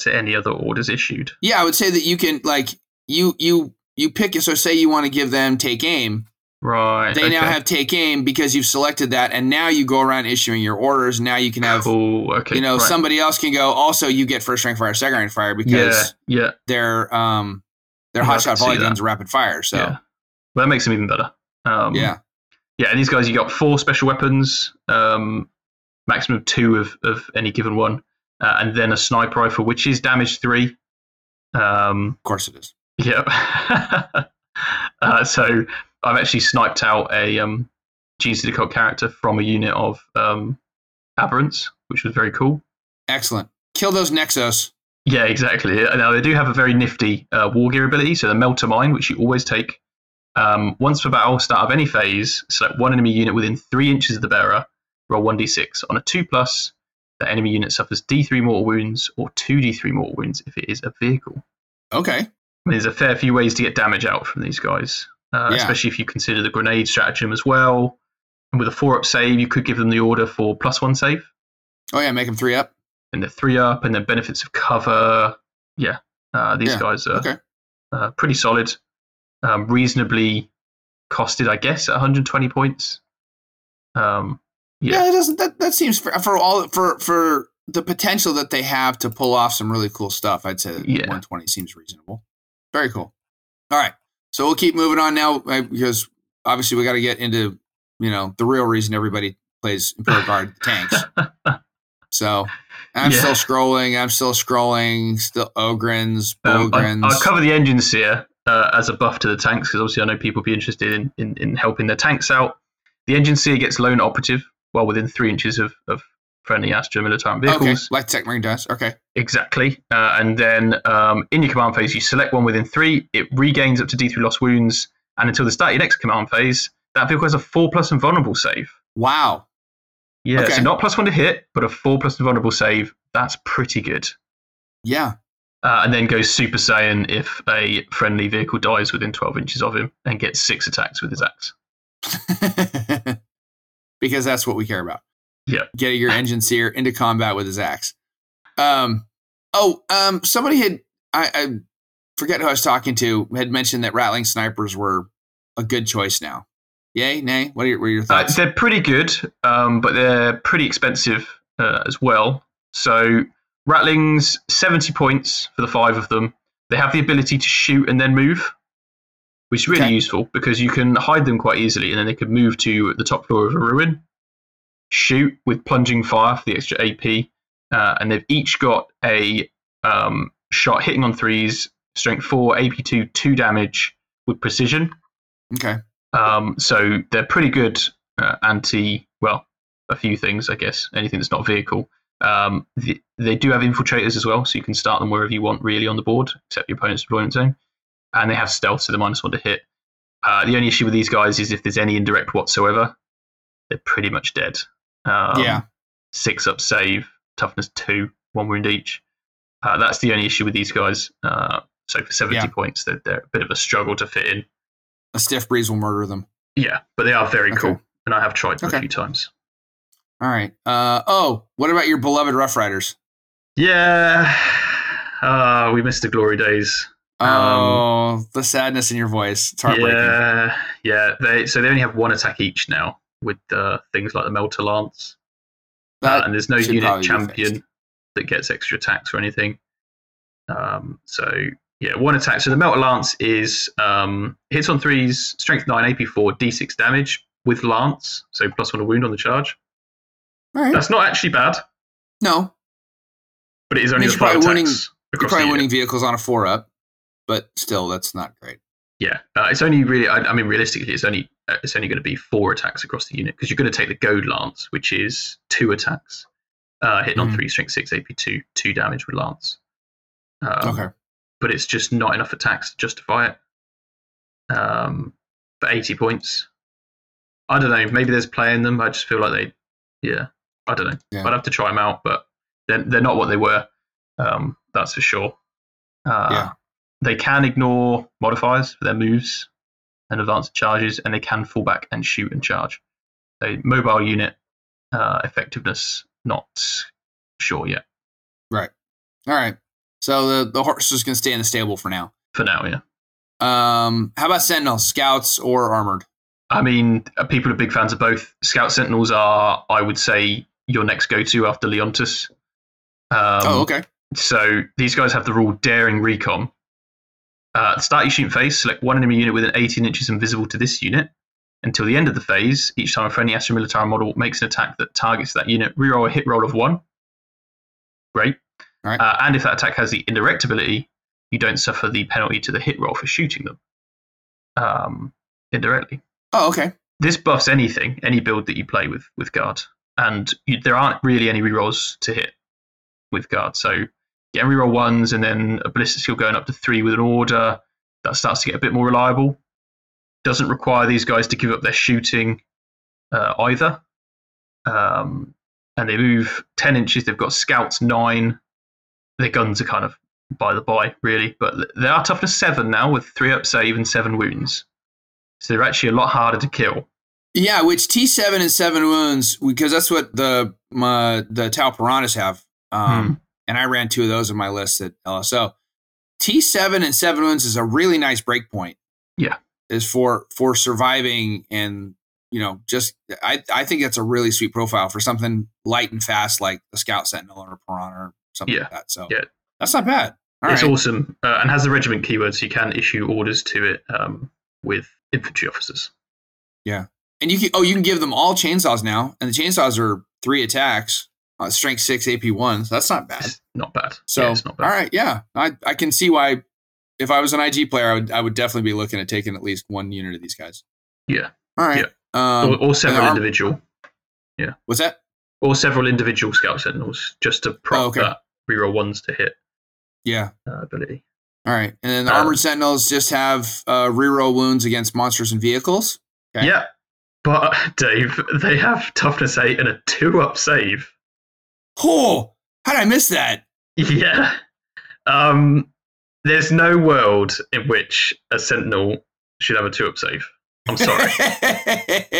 to any other orders issued. Yeah, I would say that you can like you you you pick it. So say you want to give them take aim. Right. They now have take aim because you've selected that, and now you go around issuing your orders. Now you can have cool. Okay. you know right. somebody else can go. Also, you get first rank fire, second rank fire because Yeah. they're um they're Yeah, hot shot volley guns, rapid fire. So Yeah. Well, that makes them even better. Um, yeah, Yeah, and these guys, you got four special weapons, um, maximum of two of, of any given one, uh, and then a sniper rifle, which is damage three. Um, of course it is. Yeah. uh, so I've actually sniped out a um, GC Decode character from a unit of um, aberrants, which was very cool. Excellent. Kill those Nexos. Yeah, exactly. Now they do have a very nifty uh, war gear ability, so the melter mine, which you always take. Um, once per battle, start of any phase, select one enemy unit within three inches of the bearer, roll one d6. On a two plus, the enemy unit suffers d3 mortal wounds or two d3 mortal wounds if it is a vehicle. Okay. There's a fair few ways to get damage out from these guys, uh, Yeah. especially if you consider the grenade stratagem as well. And with a four up save, you could give them the order for plus one save Oh yeah, make them three up. and the three up, and then benefits of cover. Yeah, uh, these Yeah, guys are Okay. uh, pretty solid, um, reasonably costed, I guess, at 120 points. Um, Yeah, Yeah. doesn't. That that seems for, for all for for the potential that they have to pull off some really cool stuff. I'd say that Yeah. 120 seems reasonable. Very cool. All right, so we'll keep moving on now uh, because obviously we got to get into you know the real reason everybody plays Imperial Guard tanks. So I'm Yeah. still scrolling. I'm still scrolling. Still Ogryns, Um, I, Bullgryns. I'll cover the Enginseer uh, as a buff to the tanks because obviously I know people be interested in, in, in helping their tanks out. The Enginseer gets lone operative while within three inches of, of friendly Astra Militarum okay, vehicles. like Techmarine does. Okay. Exactly. Uh, and then um, in your command phase, you select one within three. It regains up to D3 lost wounds. And until the start of your next command phase, that vehicle has a four plus invulnerable save. Wow. Yeah, Okay. so not plus one to hit, but a four plus invulnerable save. That's pretty good. Yeah. Uh, and then goes Super Saiyan if a friendly vehicle dies within 12 inches of him and gets six attacks with his axe. because that's what we care about. Yeah. Getting your Enginseer into combat with his axe. Um. Oh. Um. Somebody had I, I forget who I was talking to had mentioned that Ratling snipers were a good choice now. Yay, nay. What are your, what are your Uh, thoughts? they're pretty good, um, but they're pretty expensive uh, as well. So Ratling's 70 points for the five of them. They have the ability to shoot and then move, which is really Okay. useful because you can hide them quite easily and then they could move to the top floor of a ruin, shoot with plunging fire for the extra AP, uh, and they've each got a um, shot hitting on threes, strength 4, AP2, 2 damage with precision. okay. Um, so they're pretty good uh, anti, well, a few things, I guess. Anything that's not vehicle. Um, the, they do have infiltrators as well, so you can start them wherever you want, really, on the board, except your opponent's deployment zone. And they have stealth, so they're minus one to hit. Uh, the only issue with these guys is if there's any indirect whatsoever, they're pretty much dead. Um, Yeah. Six up save, toughness two, one wound each. Uh, that's the only issue with these guys. Uh, so for 70 Yeah. points, they're, they're a bit of a struggle to fit in. A stiff breeze will murder them. Yeah, but they are very Okay. cool, and I have tried them Okay. a few times. All right. Uh. Oh. What about your beloved Rough Riders? Yeah, uh, we missed the glory days. Oh, the sadness in your voice. It's heartbreaking. Yeah, yeah. They so they only have one attack each now with uh, things like the Melter Lance, uh, and there's no unit champion that gets extra attacks or anything. Um, so yeah, one attack. So the Melter Lance is um, hits on threes, strength nine, AP four, D6 damage with Lance, so plus one a wound on the charge. Right. That's not actually bad, No, but it is only Means the five probably winning- you're probably winning vehicles on a four up, but still, that's not great. Yeah, uh, it's only really. I, I mean, realistically, it's only uh, it's only going to be four attacks across the unit because you're going to take the goad lance, which is two attacks, uh, hitting on Mhm. three, strength six, AP two, two damage with lance. Um, okay. but it's just not enough attacks to justify it. Um, for eighty points, I don't know. Maybe there's play in them. I just feel like they, yeah, I don't know. Yeah. I'd have to try them out, but they're they're not what they were. Um, that's for sure. Uh, Yeah. They can ignore modifiers for their moves and advanced charges, and they can fall back and shoot and charge. So mobile unit uh, effectiveness not sure yet Right. All right. So the the horse is going to stay in the stable for now. for now. Yeah. Um. How about Sentinels, Scouts, or Armored? I mean, uh, people are big fans of both. Scout Sentinels are, I would say, your next go-to after Leontus. Um, oh, okay. So these guys have the rule Daring Recon. Uh, start your shooting phase, select one enemy unit within 18 inches invisible to this unit. Until the end of the phase, each time a friendly Astra model makes an attack that targets that unit, reroll a hit roll of one. Great. Right. Uh, and if that attack has the indirect ability, you don't suffer the penalty to the hit roll for shooting them um, indirectly Oh, okay. this buffs anything, any build that you play with with guard, and you, there aren't really any rerolls to hit with guard. So getting reroll ones and then a ballistic skill going up to three with an order that starts to get a bit more reliable. Doesn't require these guys to give up their shooting uh, either. Um, and they move ten inches. They've got scouts nine. Their guns are kind of by the by, really, but they are toughness seven now with three up save and seven wounds. So they're actually a lot harder to kill. Yeah, which T seven and seven wounds because that's what the my, the Tau Piranhas have. Um, Hmm. And I ran two of those on my list at LSO. T seven and seven wounds is a really nice break point. Yeah. is for for surviving and you know just I I think that's a really sweet profile for something light and fast like a Scout Sentinel or a Piranha or something Yeah. like that. So Yeah. that's not bad. All it's right. awesome uh, and has the regiment keyword, so you can issue orders to it um, with infantry officers. Yeah, and you can oh you can give them all chainsaws now, and the chainsaws are three attacks, uh, strength six, AP one. So that's not bad. It's not bad. So yeah, it's not bad. all right, yeah, I I can see why. If I was an IG player, I would I would definitely be looking at taking at least one unit of these guys. Yeah. All right. Um, or, or several individual, what's that? or several individual scout sentinels, just to prop Oh, okay. that reroll ones to hit Yeah. uh, ability. All right. And then the Um, armored sentinels just have uh, reroll wounds against monsters and vehicles. Okay. Yeah, but Dave, they have toughness eight and a two up save. Oh, how did I miss that? Yeah. Um, there's no world in which a sentinel should have a two up save. I'm sorry.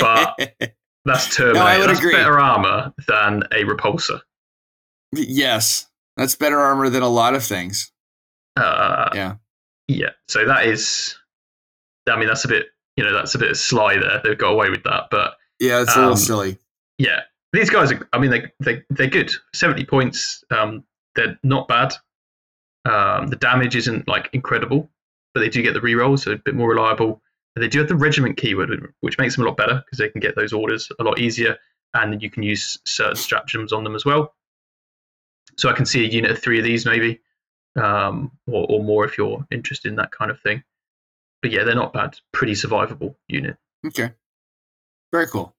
But- That's Terminator. No, I would That's agree. better armor than a repulsor. yes. That's better armor than a lot of things. Uh, Yeah. yeah. So that is, I mean, that's a bit, you know, that's a bit sly there. They've got away with that, but Yeah, it's a little Um, silly. yeah, these guys are. I mean, they they they're good. Seventy points. Um, they're not bad. Um, the damage isn't like incredible, but they do get the rerolls, so a bit more reliable. And they do have the regiment keyword, which makes them a lot better because they can get those orders a lot easier, and you can use certain stratagems on them as well. So I can see a unit of three of these maybe, um, or, or more if you're interested in that kind of thing. But yeah, they're not bad. Pretty survivable unit. Okay. Very cool.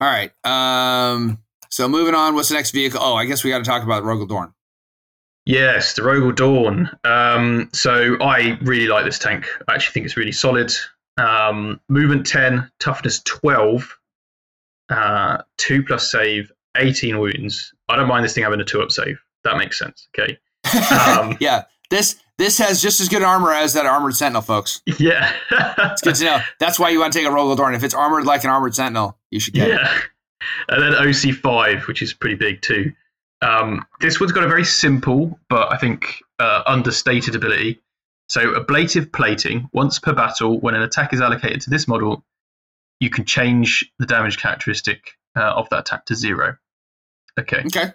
All right. Um, so moving on, what's the next vehicle? Oh, I guess we got to talk about Rogal Dorn. Yes, the Rogal Dorn. Um, so I really like this tank. I actually think it's really solid. Um, movement 10, toughness 12, uh, 2 plus save, 18 wounds. I don't mind this thing having a 2 up save. That makes sense. Okay. Um, yeah. This this has just as good armor as that armored sentinel, folks. Yeah. It's good to know. That's why you want to take a Rogal Dorn. If it's armored like an armored sentinel, you should get it. yeah. And then OC5, which is pretty big too. Um, this one's got a very simple, but I think uh, understated ability. So, ablative plating. Once per battle, when an attack is allocated to this model, you can change the damage characteristic uh, of that attack to zero. Okay. Okay.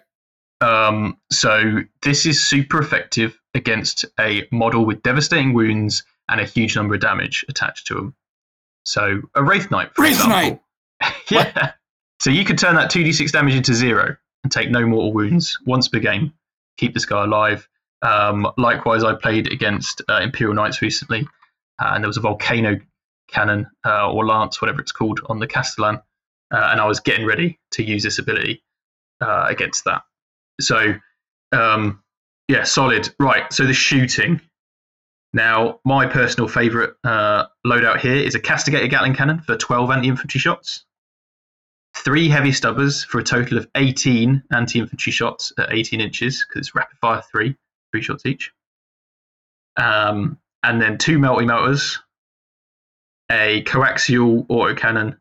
Um, so this is super effective against a model with devastating wounds and a huge number of damage attached to them. So a Wraithknight, for Wraith example. yeah. So you could turn that 2d6 damage into zero and take no mortal wounds once per game. Keep this guy alive. Um, likewise, I played against uh, Imperial Knights recently, uh, and there was a volcano cannon uh, or lance, whatever it's called, on the Castellan, uh, and I was getting ready to use this ability uh, against that. So, um, yeah, solid. Right. So the shooting. Now, my personal favourite uh, loadout here is a castigator Gatling cannon for 12 anti-infantry shots, three heavy stubbers for a total of 18 anti-infantry shots at 18 inches because it's rapid fire three, three shots each. Um, and then two melty melters, a coaxial autocannon,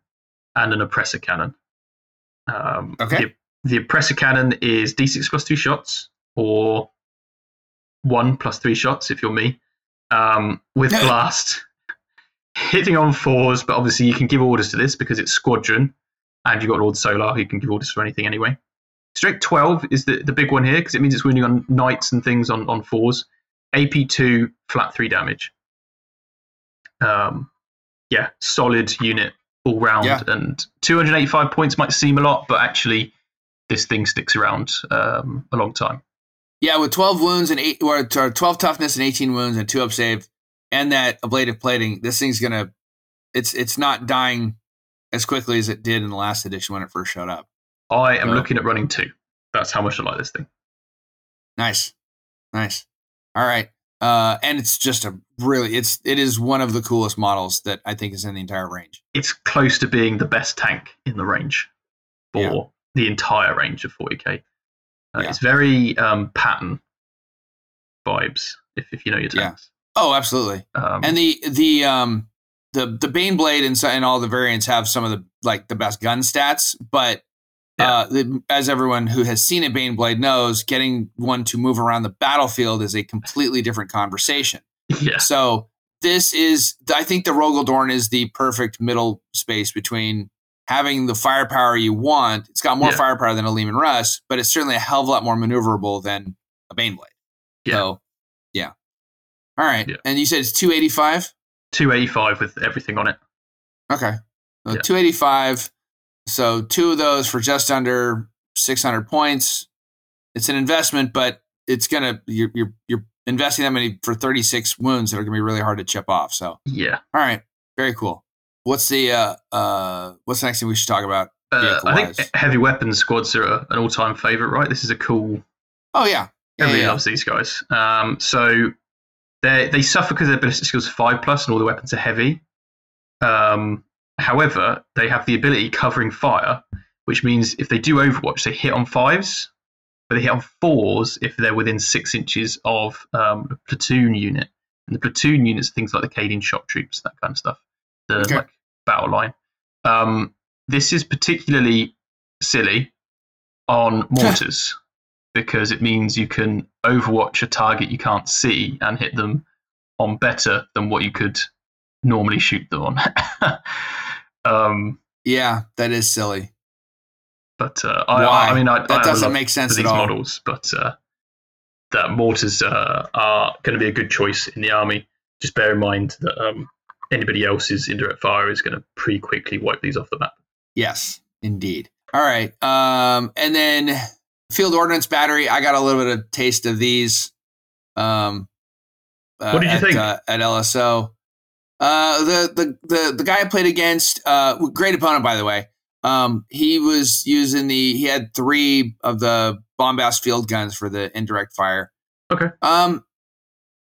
and an oppressor cannon. Um, Okay. The, the oppressor cannon is d6 plus two shots, or one plus three shots if you're me, um, with blast. Hitting on fours, but obviously you can give orders to this because it's squadron, and you've got Lord Solar who can give orders for anything anyway. Strength 12 is the, the big one here because it means it's wounding on knights and things on, on fours. AP2, flat 3 damage. Um, yeah, solid unit all round. Yeah. And 285 points might seem a lot, but actually, this thing sticks around um, a long time. Yeah, with 12 wounds and eight, or or 12 toughness and 18 wounds and two up save, and that ablative plating, this thing's gonna, it's it's not dying as quickly as it did in the last edition when it first showed up. I am Yeah. looking at running two. That's how much I like this thing. Nice, nice. All right, uh, and it's just a really, it's it is one of the coolest models that I think is in the entire range. It's close to being the best tank in the range for Yeah. The entire range of 40k. Uh, Yeah. It's very um, pattern vibes, if, if you know your Yeah. tanks. Oh, absolutely. Um, And the the um the the Baneblade and and all the variants have some of the like the best gun stats, but uh, the, as everyone who has seen a Baneblade knows, getting one to move around the battlefield is a completely different conversation. yeah, So this is, I think the Rogal Dorn is the perfect middle space between having the firepower you want. It's got more Yeah. firepower than a Leman Russ, but it's certainly a hell of a lot more maneuverable than a Baneblade. Yeah. So, yeah. All right. Yeah. And you said it's 285? 285 with everything on it. Okay. So Yeah. 285. So two of those for just under 600 points. It's an investment, but it's going to, you're, you're, you're investing that many for 36 wounds that are going to be really hard to chip off. So, Yeah. all right. Very cool. What's the, uh, uh, what's the next thing we should talk about? Uh, I think heavy weapons squads are an all-time favorite, right? This is a cool. Oh, yeah. Yeah, Everybody yeah, loves these guys. Um, so they they suffer because their ballistic skills five plus, and all the weapons are heavy. Um, however, they have the ability covering fire, which means if they do Overwatch, they hit on fives, but they hit on fours if they're within six inches of um, a platoon unit. And the platoon units are things like the Cadian shock troops, that kind of stuff. The Okay. like battle line. Um, this is particularly silly on mortars. because it means you can overwatch a target you can't see and hit them on better than what you could normally shoot them on. um, Yeah, that is silly. but uh, I? I mean, I, That I doesn't make sense at these all. models, but uh, that mortars uh, are going to be a good choice in the army. Just bear in mind that um, anybody else's indirect fire is going to pretty quickly wipe these off the map. Yes, indeed. All right. Um, and then field ordnance battery. I got a little bit of taste of these. Um, uh, What did you at, think? uh, at LSO? Uh, the the the the guy I played against, uh, great opponent by the way. Um, he was using the he had three of the bombast field guns for the indirect fire. Okay. Um,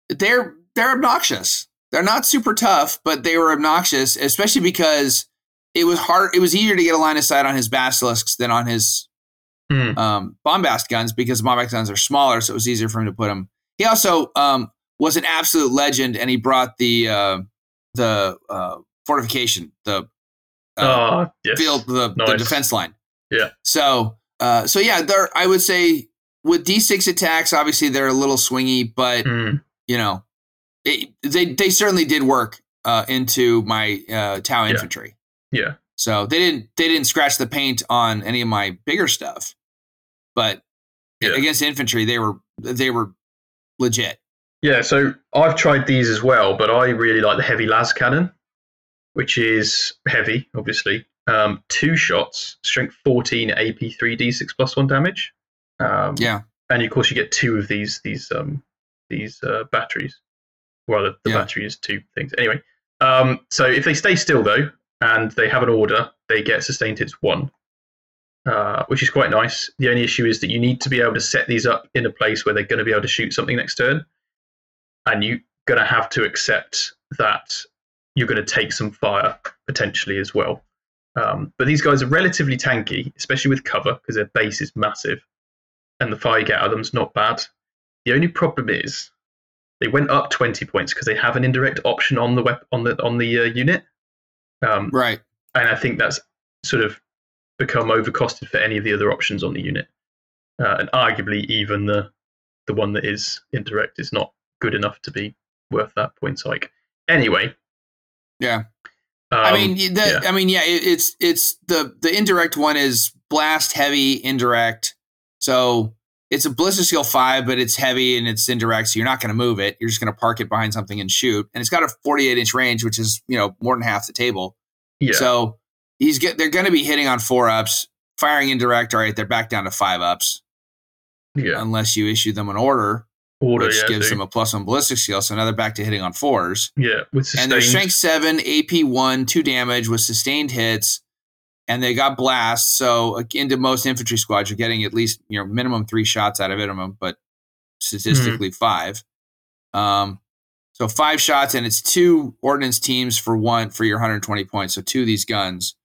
they're they're obnoxious. They're not super tough, but they were obnoxious, especially because it was hard. It was easier to get a line of sight on his basilisks than on his Hmm. um, bombast guns because bombast guns are smaller, so it was easier for him to put them. He also um, was an absolute legend, and he brought the uh, the uh, fortification, the uh, yes. field, the, the defense line. Yeah. So, uh, so yeah, there. I would say with D six attacks, obviously they're a little swingy, but Hmm. you know, it, they they certainly did work uh, into my uh, Tau Yeah. infantry. Yeah. So they didn't they didn't scratch the paint on any of my bigger stuff, but Yeah. against infantry they were they were legit. Yeah, so I've tried these as well, but I really like the heavy las cannon, which is heavy, obviously. Um, two shots, strength 14, AP 3d6 plus one damage. Um, Yeah, and of course you get two of these these um, these uh, batteries. Well, the, the Yeah. battery is two things. Anyway, um, so if they stay still though, and they have an order, they get sustained hits one, uh, which is quite nice. The only issue is that you need to be able to set these up in a place where they're going to be able to shoot something next turn, and you're going to have to accept that you're going to take some fire potentially as well. Um, but these guys are relatively tanky, especially with cover because their base is massive, and the fire you get out of them is not bad. The only problem is they went up 20 points because they have an indirect option on the wep- on the on the uh, unit, um, right. and I think that's sort of become overcosted for any of the other options on the unit, uh, and arguably even the the one that is indirect is not good enough to be worth that points hike. Anyway, Yeah. um, I mean, the, yeah. I mean, yeah, it, it's it's the the indirect one is blast heavy indirect, so it's a ballistic skill five, but it's heavy and it's indirect, so you're not going to move it. You're just going to park it behind something and shoot, and it's got a 48 inch range, which is you know more than half the table. yeah, So he's get they're going to be hitting on four ups, firing indirect. All right, they're back down to five ups yeah, unless you issue them an order, order, which yeah, gives them a plus one ballistic skill. So now they're back to hitting on fours. yeah, with And they're sustained. strength seven, AP one, two damage with sustained hits, and they got blast. So into most infantry squads, you're getting at least you know minimum three shots out of it, but statistically five. Um, so five shots, and it's two ordnance teams for one for your 120 points. So two of these guns,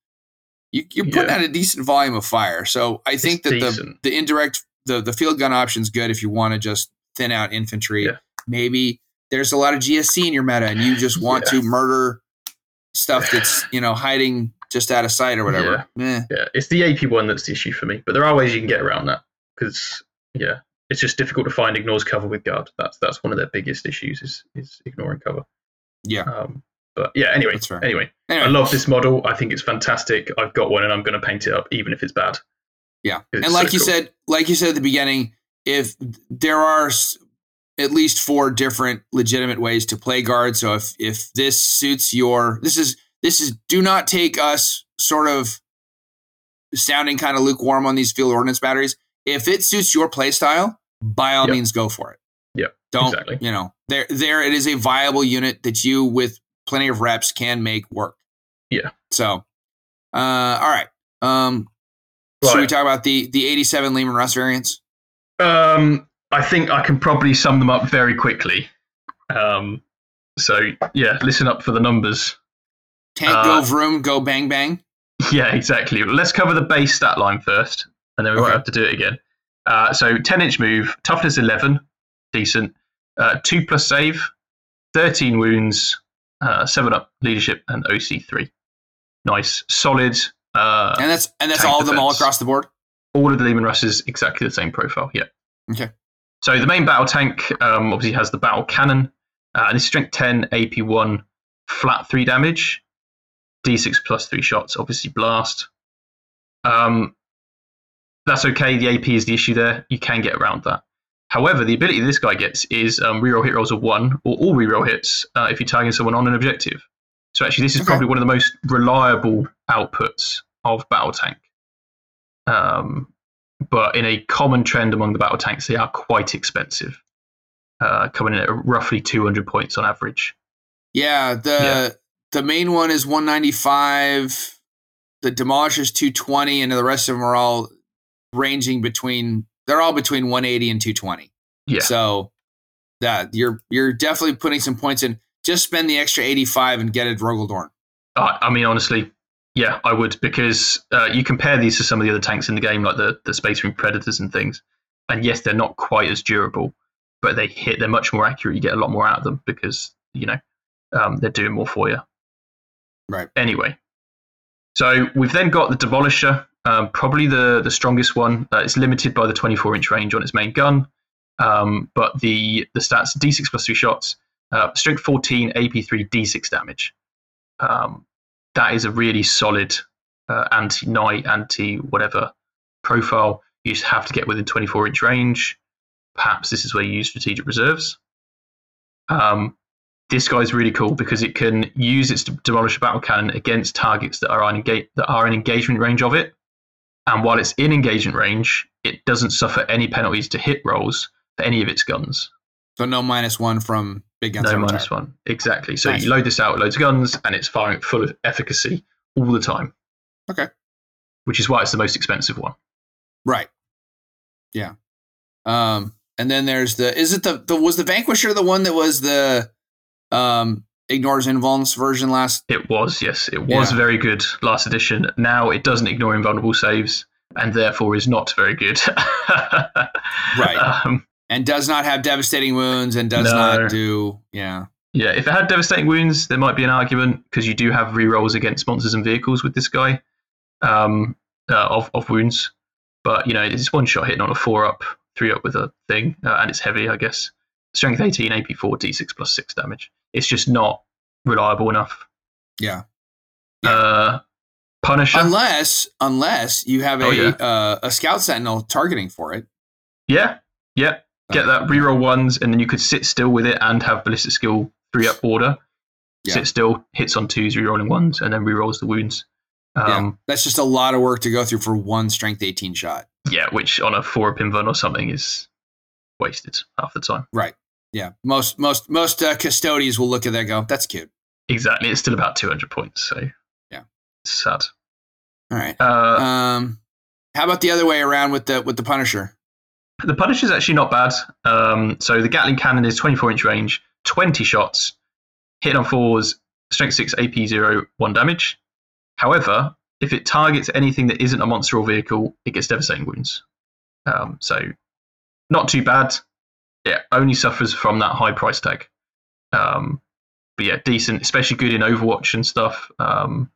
you, you're putting Yeah. out a decent volume of fire. So I think that the decent. the indirect the the field gun option's good if you want to just thin out infantry. Yeah. Maybe there's a lot of GSC in your meta, and you just want Yeah. to murder stuff that's you know hiding just out of sight or whatever. Eh. Yeah, it's the AP one that's the issue for me. But there are ways you can get around that because yeah, it's just difficult to find ignores cover with guard. That's that's one of their biggest issues is is ignoring cover. Yeah. Um, but yeah, anyway, anyway, Anyway, I love this model. I think it's fantastic. I've got one and I'm going to paint it up even if it's bad. Yeah, It's and like so you cool. said, like you said at the beginning, if there are at least four different legitimate ways to play guard, so if if this suits your, this is this is do not take us sort of sounding kind of lukewarm on these field ordnance batteries. If it suits your play style, by all Yep. means, go for it. Yeah. don't exactly. you know there there it is a viable unit that you with plenty of reps can make work. Yeah. So, uh, all right. Um, should we talk about the the 87 Leman Russ variants? Um, I think I can probably sum them up very quickly. Um, so yeah, listen up for the numbers. Tank Uh, go vroom, go bang bang. Yeah, exactly. Let's cover the base stat line first, and then we won't Okay. have to do it again. Uh, so 10 inch move, toughness 11, decent. Uh, 2 plus save, 13 wounds, uh, 7 up leadership, and OC3. Nice. Solid. Uh, And that's and that's all of them all across the board. all of the Leman Russes exactly the same profile. Yeah. Okay. So the main battle tank um, obviously has the battle cannon. Uh, and this strength 10, AP 1, flat 3 damage, D6 plus 3 shots, obviously blast. Um, that's okay. The AP is the issue there. You can get around that. However, the ability this guy gets is um, reroll hit rolls of 1 or all reroll hits uh, if you're targeting someone on an objective. So actually, this is Okay. probably one of the most reliable outputs of battle tank. Um, but in a common trend among the battle tanks, they are quite expensive, uh, coming in at roughly 200 points on average. Yeah, the Yeah. The main one is 195. The demolish is 220, and the rest of them are all ranging between. They're all between 180 and 220. Yeah. So that you're you're definitely putting some points in. Just spend the extra 85 and get a Drogaldorn. Uh, I mean, honestly, yeah, I would because uh, you compare these to some of the other tanks in the game, like the the Space Marine Predators and things. And yes, they're not quite as durable, but they hit. They're much more accurate. You get a lot more out of them because you know um, they're doing more for you. Right. Anyway, so we've then got the Demolisher, um, probably the the strongest one. Uh, it's limited by the 24 inch range on its main gun, um, but the the stats D6 plus three shots, uh, strength 14, AP3, D6 damage. Um, that is a really solid uh, anti knight, anti whatever profile. You just have to get within 24 inch range. Perhaps this is where you use strategic reserves. Um, this guy's really cool because it can use its demolish battle cannon against targets that are on that are in engagement range of it. And while it's in engagement range, it doesn't suffer any penalties to hit rolls for any of its guns. So no minus one from big guns. No one. Exactly. So Nice. you load this out with loads of guns and it's firing full of efficacy all the time. Okay. Which is why it's the most expensive one. Right. Yeah. Um, and then there's the is it the, the was the Vanquisher the one that was the um ignores invulns version last It was, yes. It was Yeah. very good last edition. Now it doesn't ignore invulnerable saves and therefore is not very good. Right. Um, and does not have devastating wounds and does No. not do yeah. yeah, if it had devastating wounds, there might be an argument because you do have rerolls against monsters and vehicles with this guy um, uh, of, of wounds. But, you know, it's one shot hitting on a four up, three up with a thing, uh, and it's heavy, I guess. Strength 18, AP4, D6 plus 6 damage. It's just not reliable enough. Yeah. Uh, Punisher. Unless unless you have a Oh, yeah. uh, a scout sentinel targeting for it. yeah, yeah. Get that reroll ones, and then you could sit still with it and have ballistic skill three up order. Yeah. Sit still, hits on twos, rerolling ones, and then rerolls the wounds. yeah. Um, That's just a lot of work to go through for one strength 18 shot. yeah. which on a four up invuln or something is wasted half the time. Right. Yeah. Most most most uh, custodians will look at that and go, that's cute. Exactly, it's still about two hundred points. So Yeah. it's sad. All right. Uh, Um how about the other way around with the with the Punisher? The Punisher is actually not bad. Um, so the Gatling cannon is 24 inch range, 20 shots, hit on fours, strength 6, AP zero, one damage. However, if it targets anything that isn't a monster or vehicle, it gets devastating wounds. Um, so not too bad. It only suffers from that high price tag. Um, but yeah, decent, especially good in Overwatch and stuff. Um,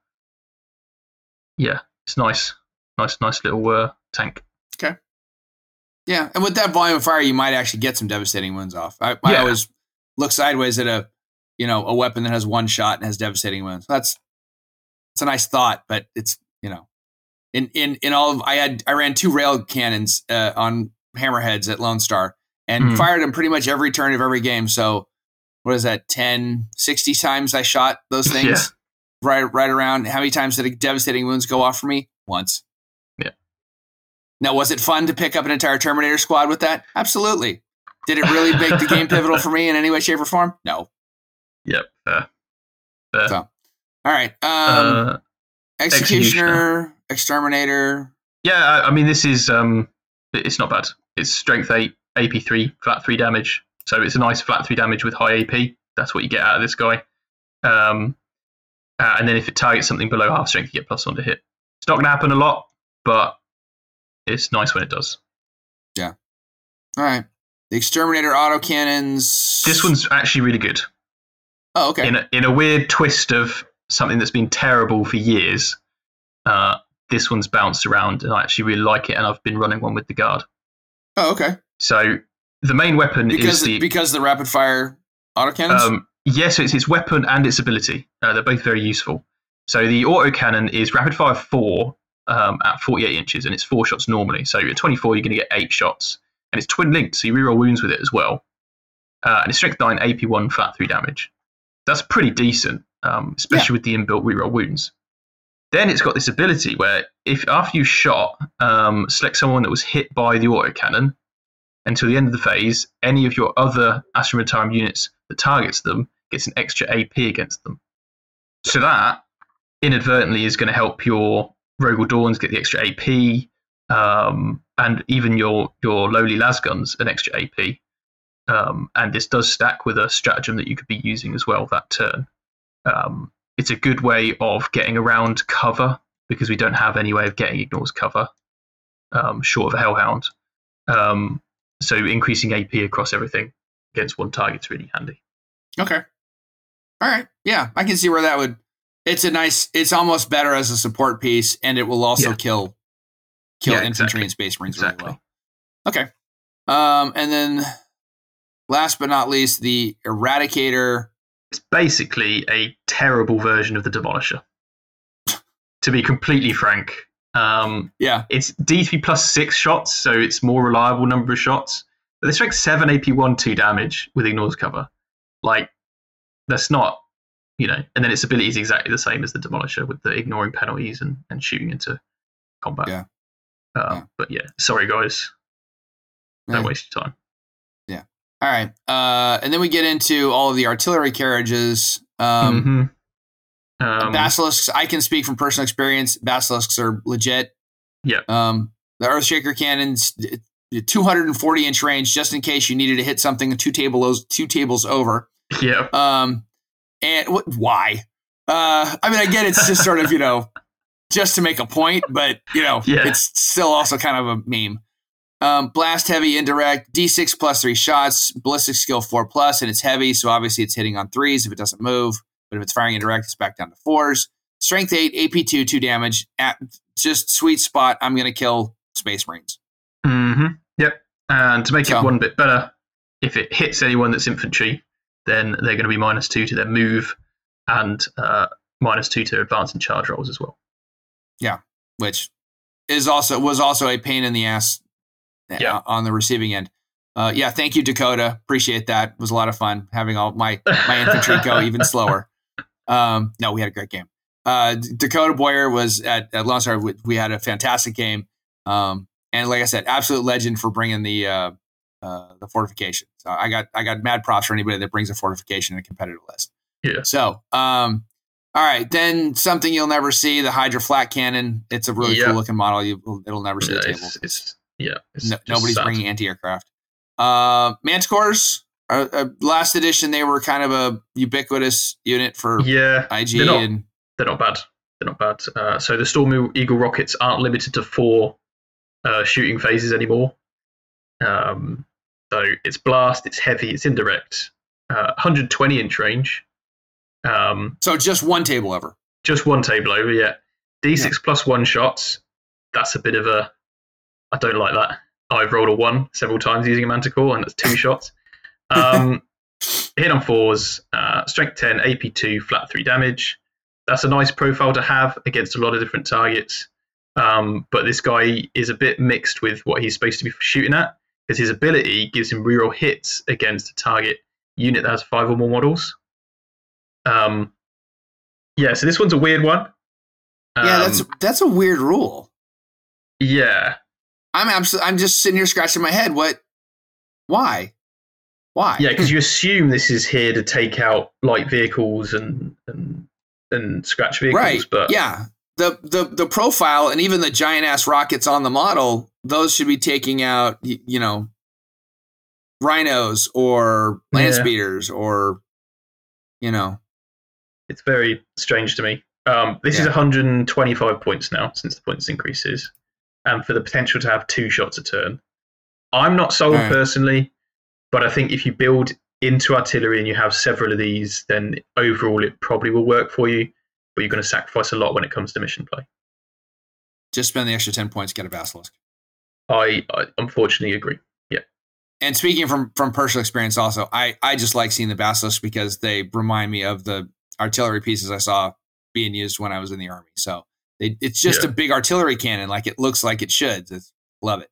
yeah, it's nice. Nice, nice little uh, tank. Okay. Yeah, and with that volume of fire, you might actually get some devastating wounds off. I, I Yeah. always look sideways at a, you know, a weapon that has one shot and has devastating wounds. That's it's a nice thought, but it's you know, in in in all of I had I ran two rail cannons uh, on hammerheads at Lone Star and Mhm. fired them pretty much every turn of every game. So what is that? 10, 60 times I shot those things. Yeah. Right, right around. How many times did a devastating wounds go off for me? Once. Yeah. Now, was it fun to pick up an entire Terminator squad with that? Absolutely. Did it really make the game pivotal for me in any way, shape, or form? No. Yep. Fair. Fair. So, All right. Um, uh, executioner, exterminator. yeah, I, I mean, this is um, it's not bad. It's strength eight, AP three, flat three damage. So it's a nice flat three damage with high AP. That's what you get out of this guy. Um, uh, and then if it targets something below half strength, you get plus one to hit. It's not going to happen a lot, but it's nice when it does. Yeah. All right. The exterminator auto cannons. This one's actually really good. Oh, okay. in a, in a weird twist of something that's been terrible for years. Uh, this one's bounced around, and I actually really like it. And I've been running one with the guard. Oh, okay. So the main weapon Because is the because the rapid fire autocannons. um, yes, it's its weapon and its ability. Uh, they're both very useful. So the autocannon is rapid fire four um, at 48 inches, and it's four shots normally. So at 24, you're going to get eight shots, and it's twin linked, so you reroll wounds with it as well. Uh, and it's strength nine, AP one, flat three damage. That's pretty decent, um, especially with the inbuilt reroll wounds. Then it's got this ability where if after you shot, um, select someone that was hit by the autocannon until the end of the phase, any of your other Astra Militarum units that targets them gets an extra AP against them. So that inadvertently is going to help your Rogal Dorns get the extra AP, um, and even your your lowly las guns an extra AP. Um, and this does stack with a stratagem that you could be using as well that turn. Um, it's a good way of getting around cover because we don't have any way of getting ignores cover, um, short of a Hellhound. Um, so increasing AP across everything against one target's really handy. Okay. All right. Yeah, I can see where that would. It's a nice. It's almost better as a support piece, and it will also Yeah. kill kill Yeah, infantry exactly. and space marines Exactly. really well. Okay. Um, and then last but not least, the Eradicator. It's basically a terrible version of the Demolisher. to be completely frank, um, Yeah. it's DP plus six shots, so it's more reliable number of shots. But they strike seven AP one two damage with ignores cover. Like that's not, you know. And then its ability is exactly the same as the Demolisher with the ignoring penalties and, and shooting into combat. Yeah. Um, Yeah. But yeah, sorry guys, don't waste your time. All right. Uh, and then we get into all of the artillery carriages. Um, Mhm. Um, basilisks. I can speak from personal experience. Basilisks are legit. Yeah. Um, the Earthshaker cannons, d- d- 240 inch range, just in case you needed to hit something two tables two tables over. yeah, Um, and wh- why? Uh, I mean, I get it's just sort of you know, just to make a point, but you know, Yeah. it's still also kind of a meme. Um, blast heavy indirect D6 plus three shots, ballistic skill four plus, and it's heavy, so obviously it's hitting on threes if it doesn't move. But if it's firing indirect, it's back down to fours. Strength eight, AP two, two damage. At just sweet spot. I'm gonna kill Space Marines. hmm Yep. And to make So- it one bit better, if it hits anyone that's infantry, then they're going to be minus two to their move and uh, minus two to their advance and charge rolls as well. Yeah, which is also was also a pain in the ass Yeah. on the receiving end. Uh, yeah, thank you, Dakota. Appreciate that. It was a lot of fun having all my my infantry go even slower. Um, no, we had a great game. Uh, Dakota Boyer was at, at Lone Star. We, we had a fantastic game. Um, and like I said, absolute legend for bringing the uh, uh, the fortification. So I got I got mad props for anybody that brings a fortification in a competitive list. Yeah. So, um, all right, then something you'll never see the Hydra flak cannon. It's a really Yeah. cool looking model. You, it'll never see Yeah, the table. it's, it's yeah. No, nobody's bringing anti-aircraft. Uh, Manticores, uh, uh, last edition, they were kind of a ubiquitous unit for Yeah, IG, they're not- and they're not bad. They're not bad. Uh, so the Storm Eagle rockets aren't limited to four uh, shooting phases anymore. Um, so it's blast, it's heavy, it's indirect, uh, 120 inch range. Um, so just one table over. just one table over, yeah. D6 plus one shots. That's a bit of a. I don't like that. I've rolled a one several times using a Manticore, and that's two shots. Um, hit on fours, uh, strength 10, AP 2, flat 3 damage. That's a nice profile to have against a lot of different targets. Um, but this guy is a bit mixed with what he's supposed to be shooting at, because his ability gives him reroll hits against a target unit that has five or more models. Um, yeah, so this one's a weird one. yeah, that's Um, that's a weird rule. yeah. I'm absolutely. I'm just sitting here scratching my head. What? Why? Why? Yeah, because you assume this is here to take out light vehicles and and and scratch vehicles, right. but yeah, the the the profile and even the giant ass rockets on the model, those should be taking out. You know, rhinos or land Yeah. speeders or, you know, it's very strange to me. Um, this is 125 points now since the points increases, and for the potential to have two shots a turn. I'm not sold Alright. personally, but I think if you build into artillery and you have several of these, then overall it probably will work for you. But you're going to sacrifice a lot when it comes to mission play. just spend the extra ten points, get a basilisk. I, I unfortunately agree. Yeah. And speaking from from personal experience, also, I I just like seeing the basilisk because they remind me of the artillery pieces I saw being used when I was in the army. So they, it's just Yeah. a big artillery cannon, like it looks like it should. It's, love it.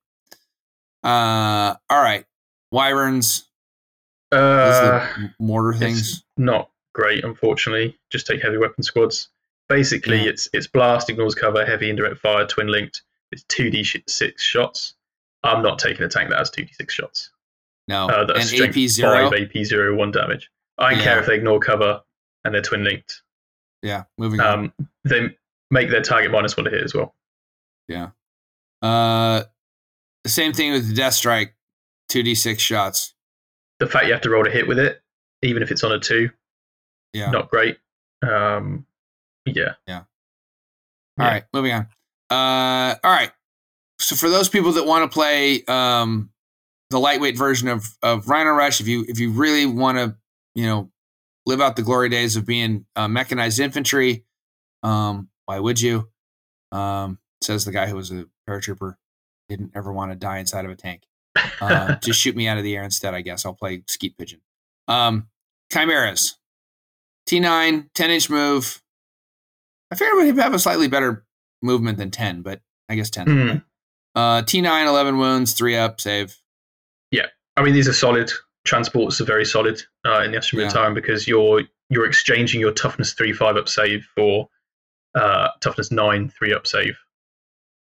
Uh, all right, wyverns. Uh, mortar things. not great, unfortunately. Just take heavy weapon squads. Basically, Yeah. it's it's blast, ignores cover, heavy indirect fire, twin linked. It's two d six shots. I'm not taking a tank that has two d six shots. No, Uh, that's and AP zero. five, AP zero, one damage. I don't care if they ignore cover and they're twin linked. Yeah, moving on. Um, they make their target minus one to hit as well. Yeah. Uh, the same thing with the death strike. Two d six shots. The fact you have to roll a hit with it, even if it's on a two, Yeah. not great. Um, yeah, Yeah. All right, moving on. Uh, all right. So for those people that want to play um, the lightweight version of of Rhino Rush, if you if you really want to, you know, live out the glory days of being uh, mechanized infantry, um, why would you? Um, says the guy who was a paratrooper, didn't ever want to die inside of a tank. Uh, just shoot me out of the air instead. I guess I'll play Skeet Pigeon. Um, Chimeras, T9, 10 inch move. I figured we'd have a slightly better movement than 10, but I guess 10. Mhm. Uh, T9, 11 wounds, 3 up, save. Yeah. I mean, these are solid. Transports are very solid uh, in the Astro Yeah. time because you're you're exchanging your toughness three five up save for uh, toughness nine three up save.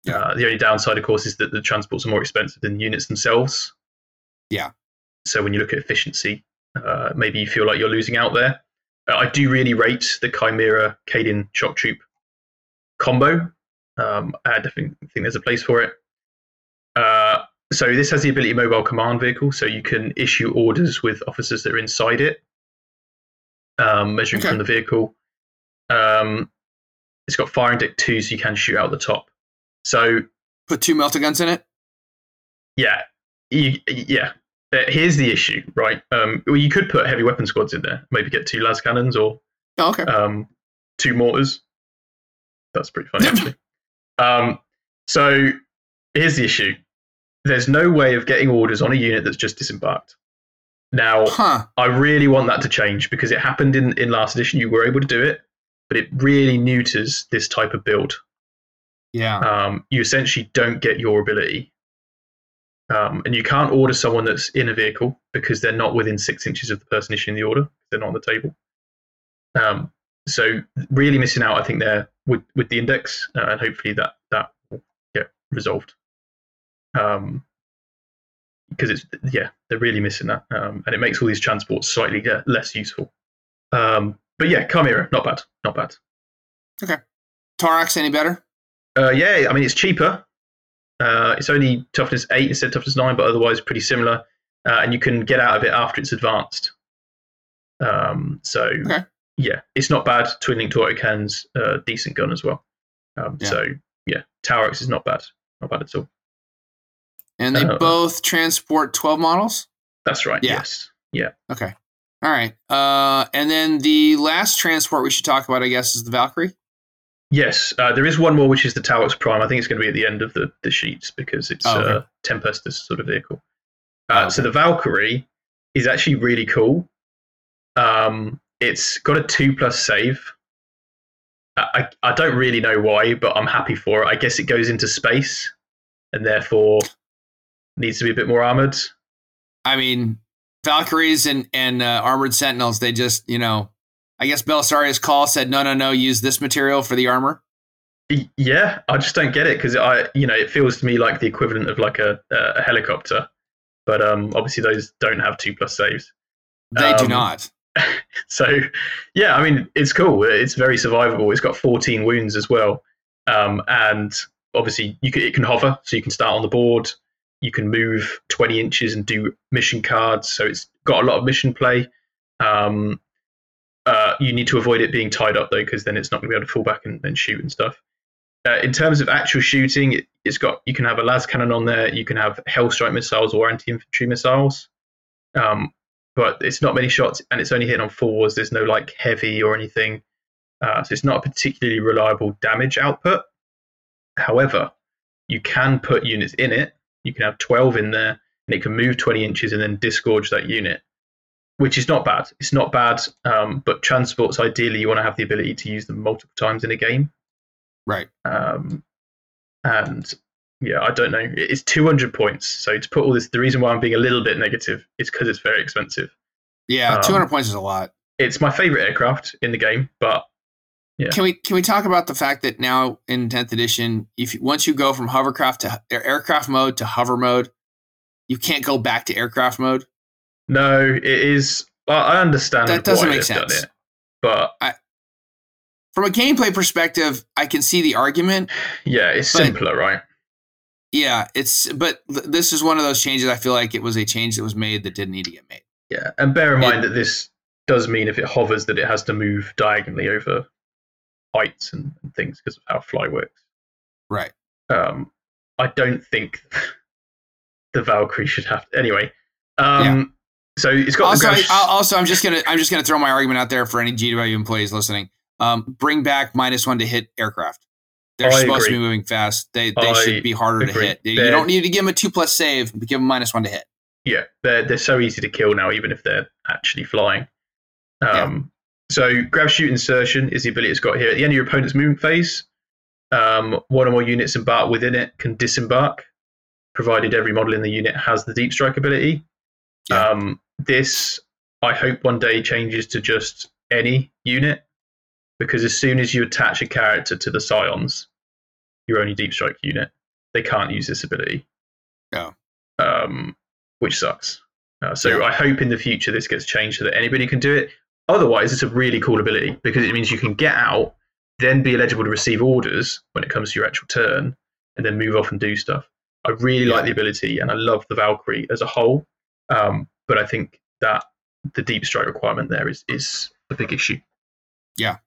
Yeah. Uh, the only downside, of course, is that the transports are more expensive than the units themselves. Yeah. So when you look at efficiency, uh, maybe you feel like you're losing out there. Uh, I do really rate the Chimera Cadian Shock Troop combo. Um, I definitely think there's a place for it. Uh, so this has the ability mobile command vehicle, so you can issue orders with officers that are inside it, um, measuring Okay. from the vehicle. Um, it's got firing deck two, so you can shoot out the top. So Put two melta guns in it. yeah, you, yeah. Uh, Here's the issue, right? Um, well, you could put heavy weapon squads in there, maybe get two las cannons or Oh, okay. um, two mortars. That's pretty funny, actually. Um, so here's the issue: there's no way of getting orders on a unit that's just disembarked. Now, Huh. I really want that to change because it happened in, in last edition. You were able to do it, but it really neuters this type of build. Yeah. Um, you essentially don't get your ability. Um, and you can't order someone that's in a vehicle because they're not within six inches of the person issuing the order. They're not on the table. Um, so really missing out, I think, there with, with the index, uh, and hopefully that that will get resolved. Um, because it's yeah, they're really missing that, um, and it makes all these transports slightly less useful. Um, but yeah, Chimera, not bad, not bad. Okay, Taurox, any better? Uh, yeah, I mean it's cheaper. Uh, it's only toughness eight instead of toughness nine, but otherwise pretty similar. Uh, and you can get out of it after it's advanced. Um, so Okay. yeah, it's not bad. Twin link to autocannons, uh, decent gun as well. Um, Yeah. So yeah, Taurox is not bad, not bad at all. And they Uh, both transport 12 models? That's right. Yeah. Yes. Yeah. Okay. All right. Uh, and then the last transport we should talk about, I guess, is the Valkyrie. Yes. Uh, there is one more, which is the Taurox Prime. I think it's going to be at the end of the, the sheets because it's Oh, okay. uh, Tempestus sort of vehicle. Uh, Oh, So the Valkyrie is actually really cool. Um, it's got a two plus save. I I don't really know why, but I'm happy for it. I guess it goes into space and therefore needs to be a bit more armored. I mean, Valkyries and, and uh, Armored Sentinels, they just, you know, I guess Belisarius Cawl said, no, no, no, use this material for the armor. Yeah, I just don't get it because I, you know, it feels to me like the equivalent of like a, a helicopter, but um, obviously those don't have two plus saves. They do Um, not. So, yeah, I mean, it's cool. It's very survivable. It's got 14 wounds as well, um, and obviously you can, it can hover, so you can start on the board. You can move 20 inches and do mission cards. So it's got a lot of mission play. Um, uh, you need to avoid it being tied up though, because then it's not going to be able to fall back and, and shoot and stuff. Uh, in terms of actual shooting, it, it's got you can have a las cannon on there. You can have hellstrike missiles or anti-infantry missiles. Um, but it's not many shots and it's only hitting on fours. There's no like heavy or anything. Uh, so it's not a particularly reliable damage output. However, you can put units in it. You can have 12 in there and it can move 20 inches and then disgorge that unit, which is not bad. It's not bad, um, but transports ideally you want to have the ability to use them multiple times in a game. Right. Um, and yeah, I don't know. It's 200 points. So to put all this, the reason why I'm being a little bit negative is because it's very expensive. Yeah, Um, 200 points is a lot. It's my favorite aircraft in the game, but Yeah. Can we can we talk about the fact that now in 10th edition, if you, once you go from hovercraft to aircraft mode to hover mode, you can't go back to aircraft mode. no, it is. I I understand That doesn't make sense. it, but From a gameplay perspective, I can see the argument. yeah, it's simpler, right? Yeah, it's but th- this is one of those changes. I feel like it was a change that was made that didn't need to get made. Yeah, and bear in It- mind that this does mean if it hovers that it has to move diagonally over heights and, and things because of how fly works. Right. Um, I don't think the Valkyrie should have. Anyway, um, so it's got Also, I, also, I'm just gonna I'm just gonna throw my argument out there for any GW employees listening. Um, bring back minus one to hit aircraft. They're I supposed to be moving fast. They they I should be harder to hit. You They're- don't need to give them a two plus save, but give them minus one to hit. yeah, they're they're so easy to kill now, even if they're actually flying. Um, So Grav-chute insertion is the ability it's got here. At the end of your opponent's movement phase, um, one or more units embarked within it can disembark, provided every model in the unit has the deep strike ability. Yeah. Um, this I hope one day changes to just any unit, because as soon as you attach a character to the scions, your only deep strike unit, they can't use this ability. Um, which sucks. Uh, so Yeah. I hope in the future this gets changed so that anybody can do it. Otherwise, it's a really cool ability because it means you can get out, then be eligible to receive orders when it comes to your actual turn, and then move off and do stuff. I really Yeah. like the ability, and I love the Valkyrie as a whole. Um, but I think that the deep strike requirement there is is a big issue. Yeah,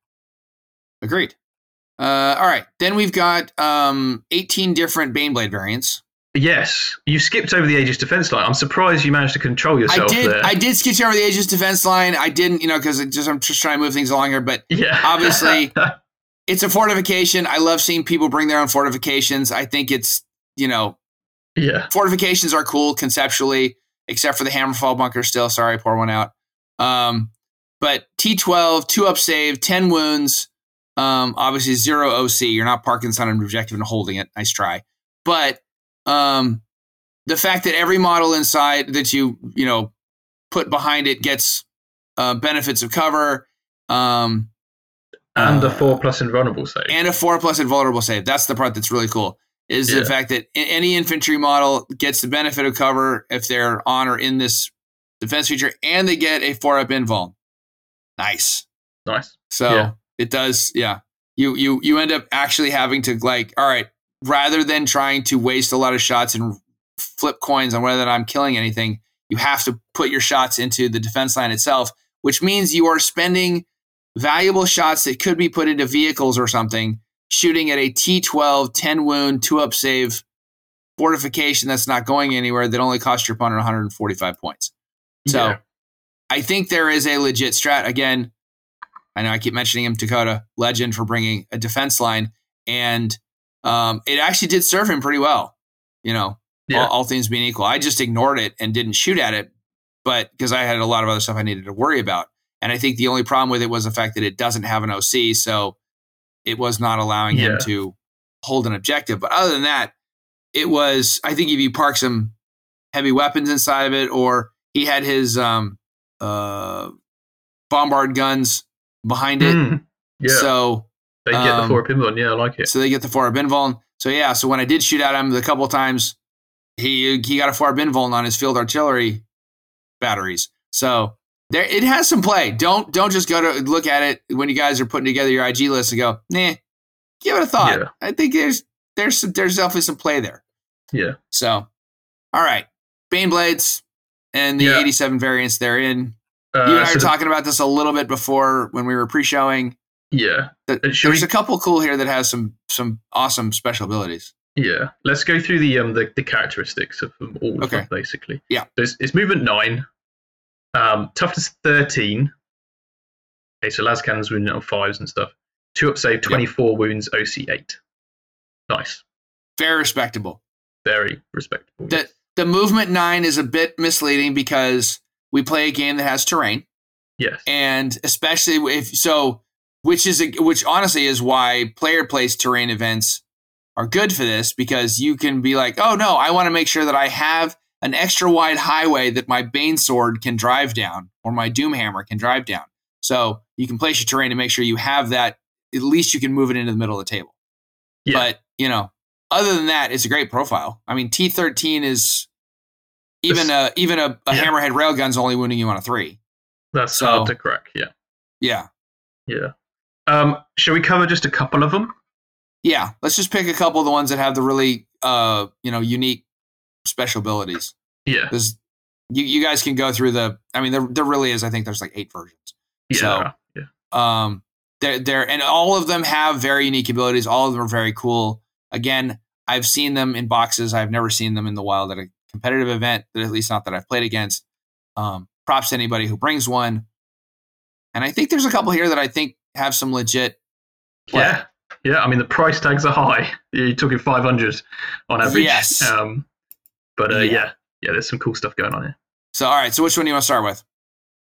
agreed. Uh, all right, then we've got um, 18 different Baneblade variants. Yes, you skipped over the Aegis defense line. I'm surprised you managed to control I yourself did there. I did skip over the Aegis defense line. I didn't, you know, because just I'm just trying to move things along here, but yeah, obviously- it's a fortification. I love seeing people bring their own fortifications. I think it's, you know, yeah, fortifications are cool conceptually, except for the Hammerfall bunker still. Sorry, pour one out. Um, but T12, two up save, 10 wounds, um, obviously zero OC. You're not parking this on an objective and holding it. Nice try. But um, the fact that every model inside that you, you know, put behind it gets uh, benefits of cover. Um, and the uh, four plus invulnerable save. and a four plus invulnerable save. That's the part that's really cool. Is Yeah. the fact that any infantry model gets the benefit of cover if they're on or in this defense feature, and they get a four up invuln. Nice. nice. So Yeah. it does. Yeah. You you you end up actually having to like, all right, rather than trying to waste a lot of shots and flip coins on whether I'm killing anything, you have to put your shots into the defense line itself, which means you are spending valuable shots that could be put into vehicles or something, shooting at a T12, 10 wound, two up save fortification that's not going anywhere that only cost your opponent 145 points. So Yeah. I think there is a legit strat. Again, I know I keep mentioning him, Dakota, legend for bringing a defense line. And um, it actually did serve him pretty well, you know, Yeah. all, all things being equal. I just ignored it and didn't shoot at it, but because I had a lot of other stuff I needed to worry about. And I think the only problem with it was the fact that it doesn't have an OC. So it was not allowing him to hold an objective. But other than that, it was, I think if you park some heavy weapons inside of it, or he had his um, uh, bombard guns behind it. Mm, yeah, So they get the um, four pinball. Yeah, I like it. so they get the four binvuln. So yeah, so when I did shoot at him the couple of times, he he got a four binvuln on his field artillery batteries. So there it has some play. Don't don't just go to look at it when you guys are putting together your IG list and go, nah, give it a thought. Yeah. I think there's there's some, there's definitely some play there. Yeah, So all right. Baneblades and the Yeah. 87 variants they're in. uh, You and I so were talking about this a little bit before when we were pre-showing. Yeah, Uh, There's we- a couple cool here that has some some awesome special abilities. yeah. Let's go through the um the, the characteristics of them all. of Okay. them, basically. Yeah. So it's, it's movement nine, um, toughness thirteen. Okay, so las cannons wounded on fives and stuff. Two up save, twenty four wounds, OC eight. Nice, Very respectable. very respectable. That the movement nine is a bit misleading because we play a game that has terrain, Yes. and especially if so, which is a, which honestly is why player place terrain events are good for this because you can be like, oh no, I want to make sure that I have an extra wide highway that my Bane sword can drive down or my Doom hammer can drive down. So you can place your terrain to make sure you have that. At least you can move it into the middle of the table. Yeah. But you know, other than that, it's a great profile. I mean, T thirteen is even a even a, a Yeah. hammerhead railgun's only wounding you on a three. That's so- hard to crack. Yeah. Yeah, Yeah. Um, shall we cover just a couple of them? yeah. Let's just pick a couple of the ones that have the really uh you know unique special abilities Yeah. because you you guys can go through the. I mean, there there really is. I think there's like eight versions. Yeah. So- yeah. Um, they're, they're, and all of them have very unique abilities. All of them are very cool. Again, I've seen them in boxes. I've never seen them in the wild at a competitive event, That at least not that I've played against. Um, props to anybody who brings one. And I think there's a couple here that I think have some legit. play. Yeah. Yeah. I mean, the price tags are high. You're talking 500 on average. Yes. Um, but uh, Yeah. yeah. yeah. there's some cool stuff going on here. So, all right. So, which one do you want to start with?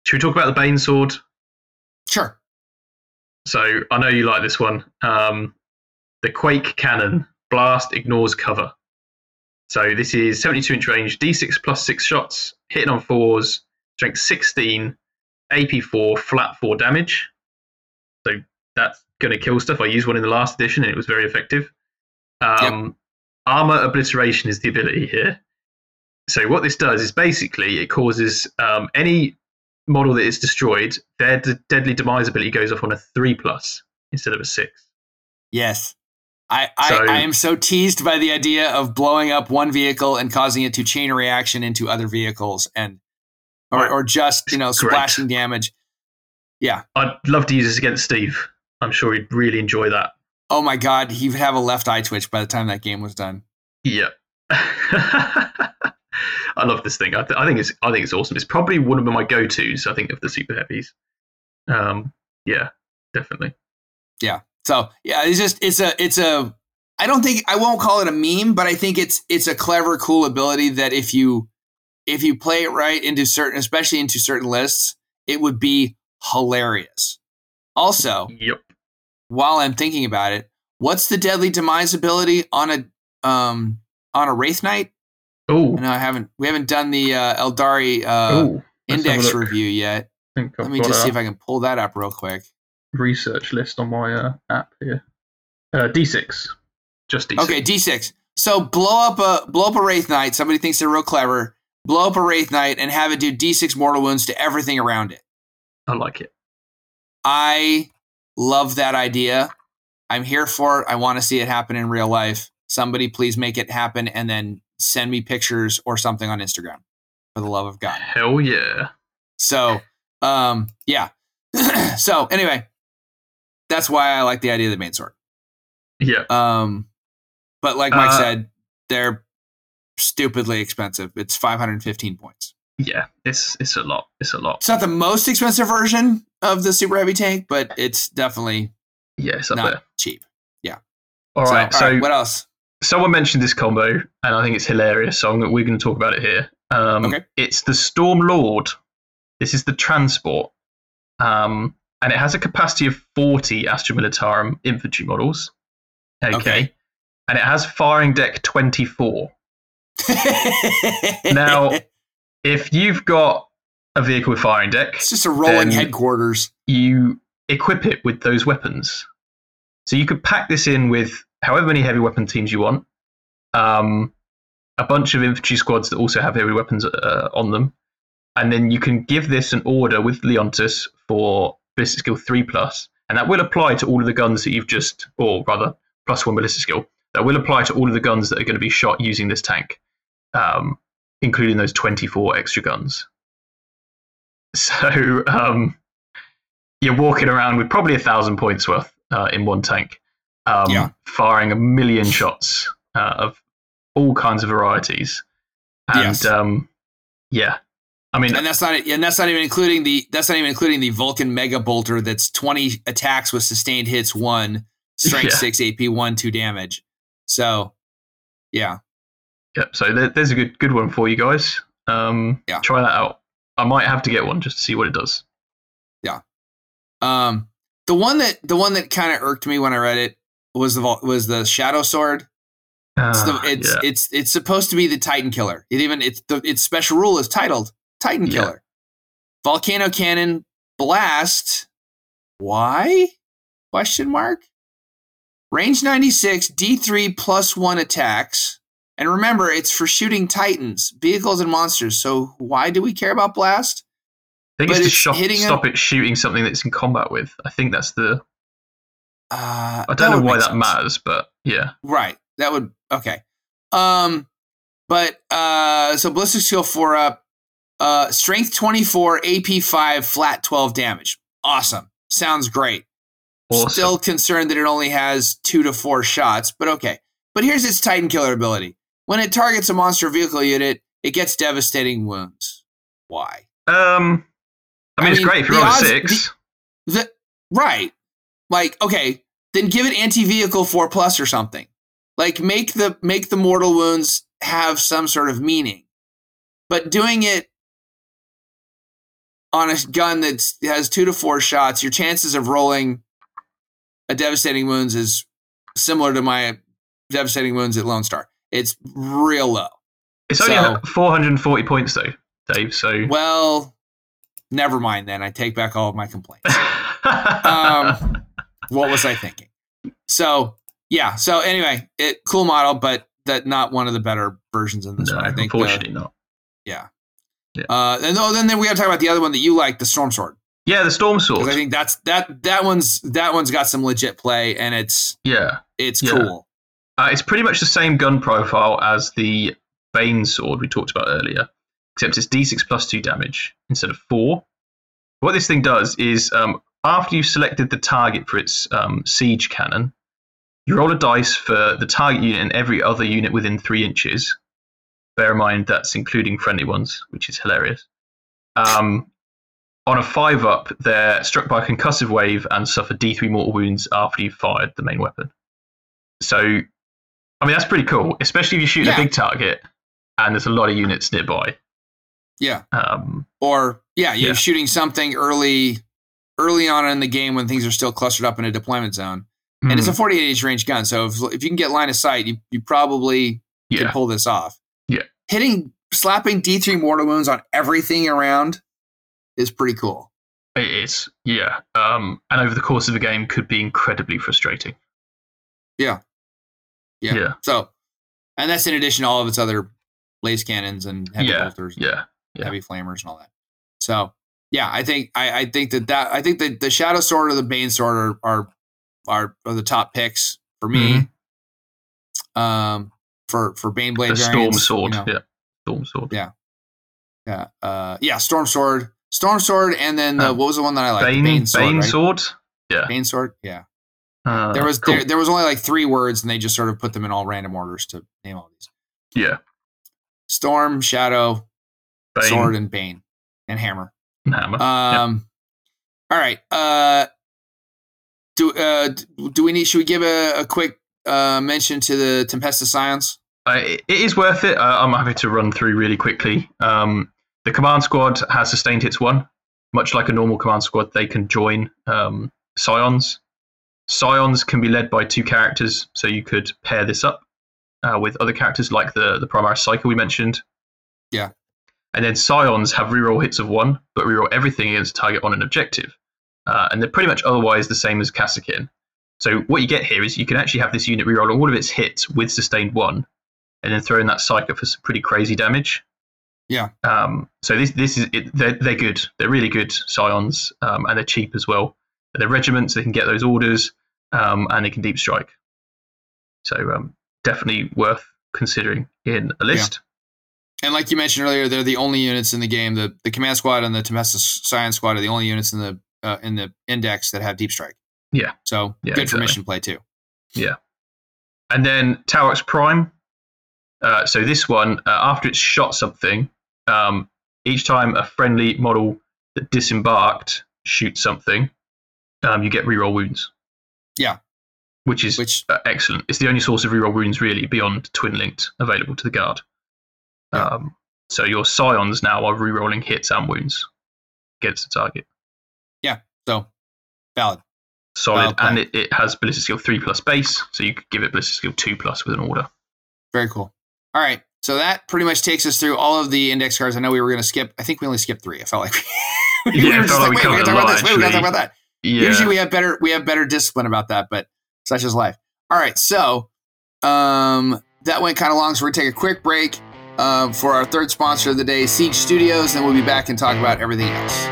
Should we talk about the Bane sword? Sure. So I know you like this one. Um, the Quake Cannon blast ignores cover. So this is 72 inch range, D6 plus six shots, hitting on fours, strength 16, AP4, flat four damage. That's going to kill stuff. I used one in the last edition and it was very effective. Um, Armor obliteration is the ability here. So what this does is basically it causes um, any model that is destroyed, their deadly demise ability goes off on a three plus instead of a six. Yes. I, I, So- I am so teased by the idea of blowing up one vehicle and causing it to chain a reaction into other vehicles and or, or just, you know, Great. splashing damage. Yeah. I'd love to use this against Steve. I'm sure he'd really enjoy that. Oh my god, he would have a left eye twitch by the time that game was done. Yeah. I love this thing. I, th- I think it's I think it's awesome. It's probably one of my go tos. I think of the super heavies. Um, yeah, definitely. Yeah. So yeah, it's just it's a it's a I don't think I won't call it a meme, but I think it's it's a clever, cool ability that if you if you play it right into certain especially into certain lists, it would be hilarious. Also, Yep. While I'm thinking about it, what's the deadly demise ability on a um on a Wraithknight? Oh, No, I haven't we haven't done the uh Aeldari uh oh. a index review yet. I think I've Let me just see if I can pull that up real quick. research list on my uh, app here. Uh, D6, just D6. Okay, D6. So blow up a blow up a Wraithknight. Somebody thinks they're real clever. Blow up a Wraithknight and have it do D6 mortal wounds to everything around it. I like it. I love that idea. I'm here for it. I want to see it happen in real life. Somebody please make it happen and then send me pictures or something on Instagram for the love of God. Hell yeah. So, um, yeah. so anyway, that's why I like the idea of the Banesword. Yeah. Um, but like Mike Uh, said, they're stupidly expensive. It's 515 points. Yeah. It's it's a lot. It's a lot. It's not the most expensive version of the super heavy tank, but it's definitely Yeah, it's up not there. cheap. All So, right. all So, right, what else? someone mentioned this combo, and I think it's hilarious. So I'm, we're going to talk about it here. Um, Okay. It's the Storm Lord. This is the transport, um, and it has a capacity of 40 Astra Militarum infantry models. Okay. Okay. And it has firing deck 24. Now- If you've got a vehicle with firing deck, it's just a rolling headquarters. you equip it with those weapons. So you could pack this in with however many heavy weapon teams you want, um, a bunch of infantry squads that also have heavy weapons uh, on them, and then you can give this an order with Leontus for ballistic skill three plus, and that will apply to all of the guns that you've just, or rather, plus one ballistic skill. That will apply to all of the guns that are going to be shot using this tank, um, including those twenty-four extra guns. So um, you're walking around with probably a thousand points worth uh, in one tank, um, Yeah. firing a million shots uh, of all kinds of varieties. And Yes. um, yeah, I mean, And that's not and that's not even including the that's not even including the Vulcan Mega Bolter that's 20 attacks with sustained hits, one strength Yeah. six, AP one, two damage. So yeah. Yep. So there, there's a good good one for you guys. Um, Yeah. Try that out. I might have to get one just to see what it does. Yeah. Um, the one that the one that kind of irked me when I read it was the was the Shadow Sword. It's, the, Ah, it's yeah. it's it's supposed to be the Titan Killer. It even it's the its special rule is titled Titan Yeah. Killer. Volcano Cannon Blast. Why? Question mark. Range 96, D3 plus one attacks. And remember, it's for shooting titans, vehicles, and monsters. So why do we care about blast? I think but it's to shop, hitting a- stop it shooting something that's in combat with. I think that's the. Uh, I don't know why that sense. matters, but yeah. Right. That would okay. Um but uh so ballistic skill 4 up uh strength 24 AP 5 flat 12 damage. Awesome. Sounds great. Awesome. Still concerned that it only has 2 to 4 shots, but okay. But here's its Titan killer ability. When it targets a monster vehicle unit, it gets devastating wounds. Why? Um, I mean, I it's mean, great if you're the on a odds- six. The right. Like, okay, then give it anti-vehicle 4 plus or something. Like make the make the mortal wounds have some sort of meaning. But doing it on a gun that has 2 to 4 shots, your chances of rolling a devastating wounds is similar to my devastating wounds at Lone Star. It's real low. It's only so- 440 points though, Dave. So. Well, never mind then. I take back all of my complaints. um, what was I thinking? So yeah. So anyway, it cool model, but that not one of the better versions in this no, one. I think. the- unfortunately not. yeah. Yeah. Uh, and oh, then, then we got to talk about the other one that you like, the Storm Sword, Yeah, the storm sword. I think that's that that one's that one's got some legit play, and it's yeah, it's Yeah. cool. Uh, it's pretty much the same gun profile as the Bane sword we talked about earlier, except it's D6 plus two damage instead of four. What this thing does is, um, after you've selected the target for its um, siege cannon, you roll a dice for the target unit and every other unit within three inches. Bear in mind that's including friendly ones, which is hilarious. Um, on a five up, they're struck by a concussive wave and suffer D3 mortal wounds after you've fired the main weapon. So, I mean, that's pretty cool, especially if you shoot Yeah. a big target and there's a lot of units nearby. Yeah. Um, Or yeah, you're Yeah. shooting something early early on in the game when things are still clustered up in a deployment zone. And it's a 48 inch range gun, so if, if you can get line of sight, you, you probably can pull this off. Yeah. Hitting, slapping D3 mortal wounds on everything around is pretty cool. it is. Yeah. Um, and over the course of the game could be incredibly frustrating. Yeah. Yeah. So, and that's in addition to all of its other las cannons and heavy Yeah, bolters, and Yeah. yeah. heavy flamers, and all that. So, yeah, I think I, I think that that I think that the Shadow Sword or the Bane Sword are are are, are the top picks for me. Um, for for Baneblade Mm-hmm. The storm sword. you know. Yeah. Storm sword. Yeah. Yeah, uh, yeah, Storm Sword, Storm Sword, and then the, Um, what was the one that I like? Bane, Bane Sword. Bane right? sword. Yeah. Bane Sword. Yeah, Uh, there was cool. there, there was only like three words, and they just sort of put them in all random orders to name all these: yeah. Storm, Shadow, Bane, Sword, and Bane, and Hammer. and hammer. Um, all right. Uh, do uh, do we need? Should we give a, a quick uh, mention to the Tempestus Scions? Uh, it is worth it. Uh, I'm happy to run through really quickly. Um, the command squad has sustained hits one, much like a normal command squad. They can join um, scions. Scions can be led by two characters, so you could pair this up uh, with other characters like the the Primaris Psyker we mentioned. Yeah. And then scions have reroll hits of one, but reroll everything against a target on an objective. Uh, and they're pretty much otherwise the same as Kasrkin. So what you get here is you can actually have this unit reroll all of its hits with sustained one, and then throw in that psyker for some pretty crazy damage. Yeah. Um, so this this is it, they're they're good. They're really good scions, um, and they're cheap as well. They're regiments. They can get those orders, um, and they can deep strike. So um, definitely worth considering in a list. And like you mentioned earlier, they're the only units in the game. The the Command Squad and the Tempestus Scions Squad are the only units in the uh, in the index that have deep strike. Yeah. So Yeah, good exactly. for mission play too. Yeah. And then Taurox Prime. Uh, so this one, uh, after it's shot something, um, each time a friendly model that disembarked shoots something, um, you get reroll wounds. Yeah. which is Which uh, excellent. It's the only source of reroll wounds really beyond twin linked available to the guard. Yeah. Um, so your scions now are rerolling hits and wounds against the target. Yeah, so valid. Solid, Okay. and it, it has ballistic skill three plus base, so you could give it ballistic skill two plus with an order. Very cool. All right. So that pretty much takes us through all of the index cards. I know we were going to skip. I think we only skipped three. I felt like we Yeah, it were just felt like we wait, we got to talk about this. Wait, we got to talk about that. Yeah, Usually we have better we have better discipline about that, but such is life. All right, so um, that went kind of long, so we're gonna take a quick break uh, for our third sponsor of the day, Siege Studios. and we'll be back and talk about everything else.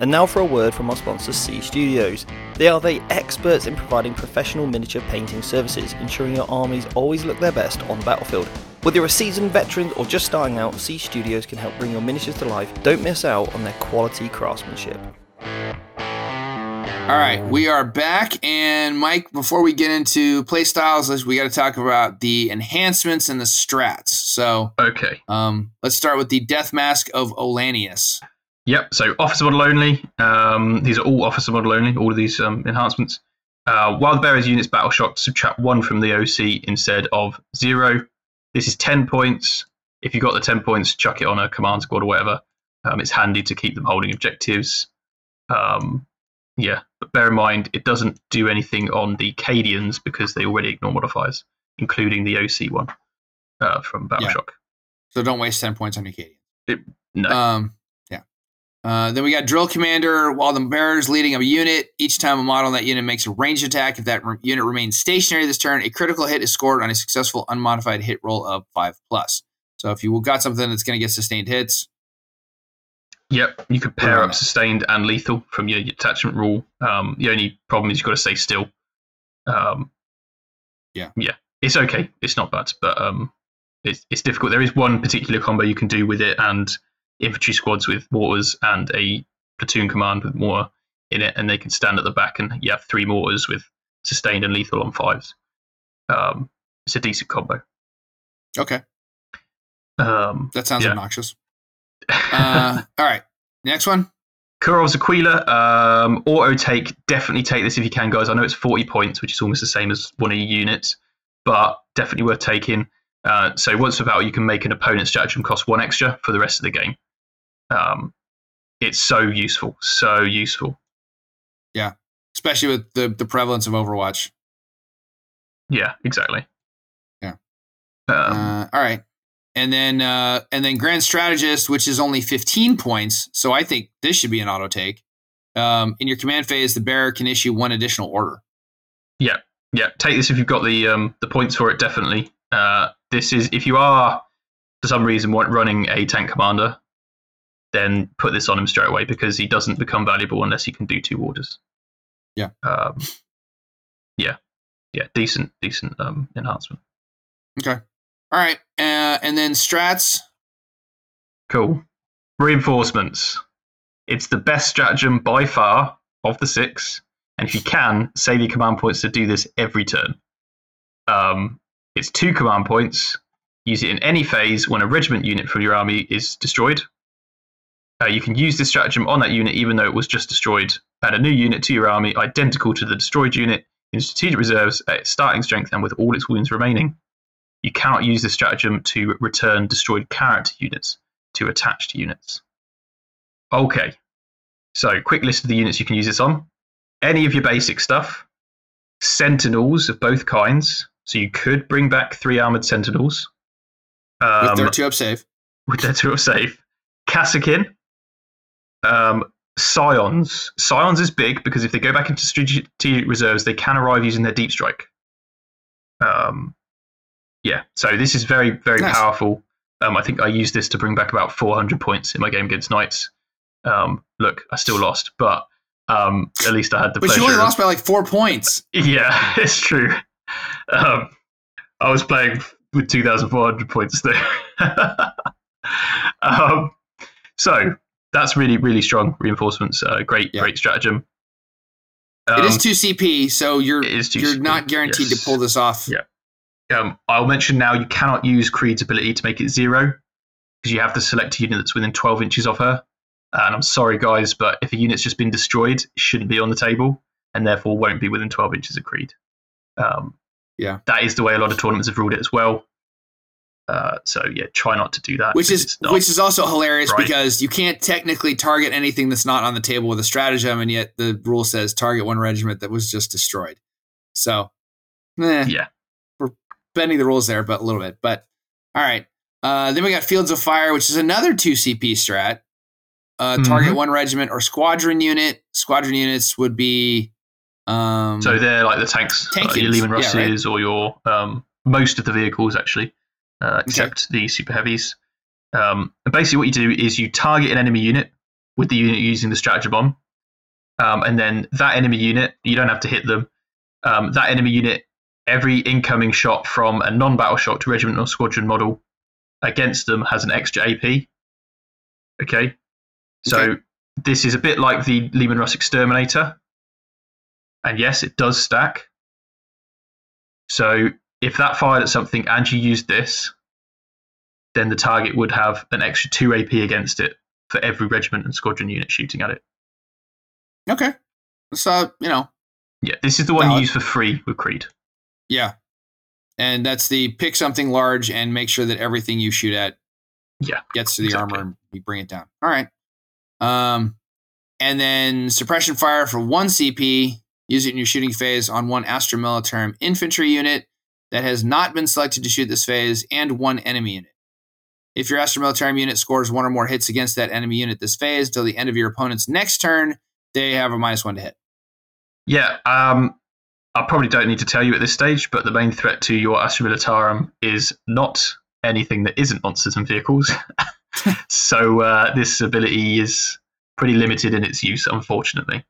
And now for a word from our sponsor, Siege Studios. They are the experts in providing professional miniature painting services, ensuring your armies always look their best on the battlefield. Whether you're a seasoned veteran or just starting out, Siege Studios can help bring your miniatures to life. Don't miss out on their quality craftsmanship. All right, we are back, and Mike. Before we get into play styles, we got to talk about the enhancements and the strats. So okay. um, let's start with the Death Mask of Ollanius. Yep. So officer model only. Um, these are all officer model only. All of these um, enhancements. Uh, while the bearer's unit's battle shock, subtract one from the OC instead of zero. This is ten points. If you got the ten points, chuck it on a command squad or whatever. Um, it's handy to keep them holding objectives. Um, yeah, but bear in mind it doesn't do anything on the Cadians because they already ignore modifiers, including the OC one uh, from battle Yeah. shock. So don't waste ten points on your Cadian. No. Um, yeah. Uh, then we got drill commander. While the bearer is leading a unit, each time a model in that unit makes a ranged attack, if that re- unit remains stationary this turn, a critical hit is scored on a successful unmodified hit roll of five plus. So if you got something that's going to get sustained hits, Yep, you could pair up sustained and lethal from your attachment rule. Um, the only problem is you've got to stay still. Um, Yeah. yeah, it's okay. It's not bad, but um, it's it's difficult. There is one particular combo you can do with it, and infantry squads with mortars and a platoon command with mortar in it, and they can stand at the back, and you have three mortars with sustained and lethal on fives. Um, it's a decent combo. okay, Um, that sounds Yeah. obnoxious. Uh, all right, next one. Kurov's Aquila, um, auto take. Definitely take this if you can, guys. I know it's 40 points, which is almost the same as one of your units, but definitely worth taking. Uh, so once per battle, you can make an opponent's stratagem cost one extra for the rest of the game. Um, it's so useful, so useful. Yeah, especially with the, the prevalence of Overwatch. Yeah, exactly. Yeah. Um, Uh, all right. And then uh, and then Grand Strategist, which is only 15 points. So I think this should be an auto take. Um, in your command phase, the bearer can issue one additional order. yeah, yeah. take this if you've got the um, the points for it. Definitely. Uh, this is if you are for some reason running a tank commander, then put this on him straight away because he doesn't become valuable unless he can do two orders. Yeah. Um, yeah. Yeah. Decent, decent um, enhancement. Okay. All right. Uh, and then strats. Cool. Reinforcements. It's the best stratagem by far of the six. And if you can, save your command points to do this every turn. Um, it's two command points. Use it in any phase when a regiment unit from your army is destroyed. Uh, you can use this stratagem on that unit even though it was just destroyed. Add a new unit to your army identical to the destroyed unit in strategic reserves at its starting strength and with all its wounds remaining. You cannot use this stratagem to return destroyed character units to attached units. Okay, so quick list of the units you can use this on. Any of your basic stuff, sentinels of both kinds. So you could bring back three armored sentinels um, with their two up save. with their two up save. Kasrkin, um, Scions. Scions is big because if they go back into strategic reserves, they can arrive using their deep strike. Um, yeah, so this is very, very Nice. powerful. Um, I think I used this to bring back about 400 points in my game against Knights. Um, look, I still lost, but um, at least I had the But pleasure. you only of- lost by like four points. yeah, it's true. Um, I was playing with 2,400 points there. um, so that's really, really strong reinforcements. Uh, great, Yeah. great stratagem. it is Um, two CP, so you're it is 2 you're CP, not guaranteed yes. to pull this off. Yeah. Um, I'll mention now you cannot use Creed's ability to make it zero because you have to select a unit that's within 12 inches of her. And I'm sorry, guys, but if a unit's just been destroyed, it shouldn't be on the table and therefore won't be within 12 inches of Creed. Um, Yeah. that is the way a lot of tournaments have ruled it as well. Uh, so yeah, try not to do that. which is which is also hilarious right. because you can't technically target anything that's not on the table with a stratagem, and yet the rule says target one regiment that was just destroyed. So, eh, yeah. Bending the rules there, but a little bit. But all right. Uh, then we got Fields of Fire, which is another two CP strat. Uh, target Mhm. one regiment or squadron unit. Squadron units would be. Um, So they're like the tanks, Tank uh, your Leman yeah, right. Russes or your um, most of the vehicles actually, uh, except the super heavies. Um, and basically, what you do is you target an enemy unit with the unit using the stratagem bomb, um, and then that enemy unit you don't have to hit them. Um, that enemy unit, every incoming shot from a non-battle shocked regiment or squadron model against them has an extra AP. Okay, so Okay. this is a bit like the Leman Russ Exterminator. And yes, it does stack. So if that fired at something and you used this, then the target would have an extra 2 AP against it for every regiment and squadron unit shooting at it. okay. So you know, Yeah, this is the one you use for free with Creed. Yeah, and that's the pick something large and make sure that everything you shoot at Yeah, gets to the exactly. armor and you bring it down. All right. Um, and then suppression fire for one CP. Use it in your shooting phase on one Astra Militarum infantry unit that has not been selected to shoot this phase and one enemy unit. If your Astra Militarum unit scores one or more hits against that enemy unit this phase till the end of your opponent's next turn, they have a minus one to hit. Yeah, um, I probably don't need to tell you at this stage, but the main threat to your Astra Militarum is not anything that isn't monsters and vehicles. so uh, this ability is pretty limited in its use, unfortunately.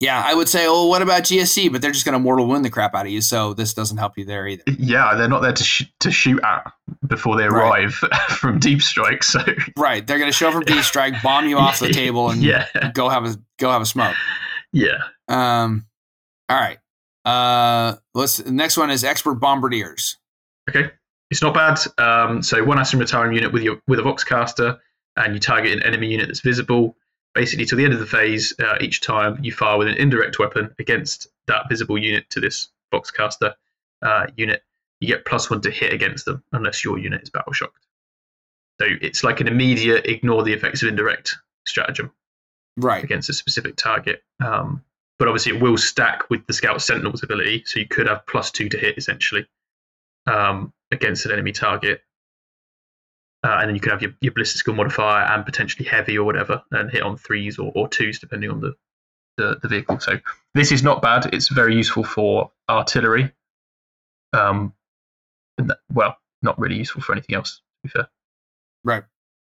Yeah, I would say, oh, what about GSC? But they're just going to mortal wound the crap out of you, so this doesn't help you there either. Yeah, they're not there to sh- to shoot at before they Right. arrive from deep strike. So Right, they're going to show up from deep strike, bomb you off the table, and yeah, go have a go have a smoke. yeah, Um, all right. Uh, let's. The next one is expert bombardiers. okay, it's not bad. Um, so one Astra Militarum unit with your with a Voxcaster, and you target an enemy unit that's visible. Basically, to the end of the phase, uh, each time you fire with an indirect weapon against that visible unit to this Voxcaster uh, unit, you get plus one to hit against them, unless your unit is battle shocked. So it's like an immediate ignore the effects of indirect stratagem. Right. against a specific target. Um, but obviously, it will stack with the Scout Sentinel's ability, so you could have plus two to hit essentially um, against an enemy target. Uh, and then you could have your, your ballistic skill modifier and potentially heavy or whatever, and hit on threes or, or twos depending on the, the, the vehicle. So this is not bad. It's very useful for artillery. Um, that- well, not really useful for anything else. To be fair. Right.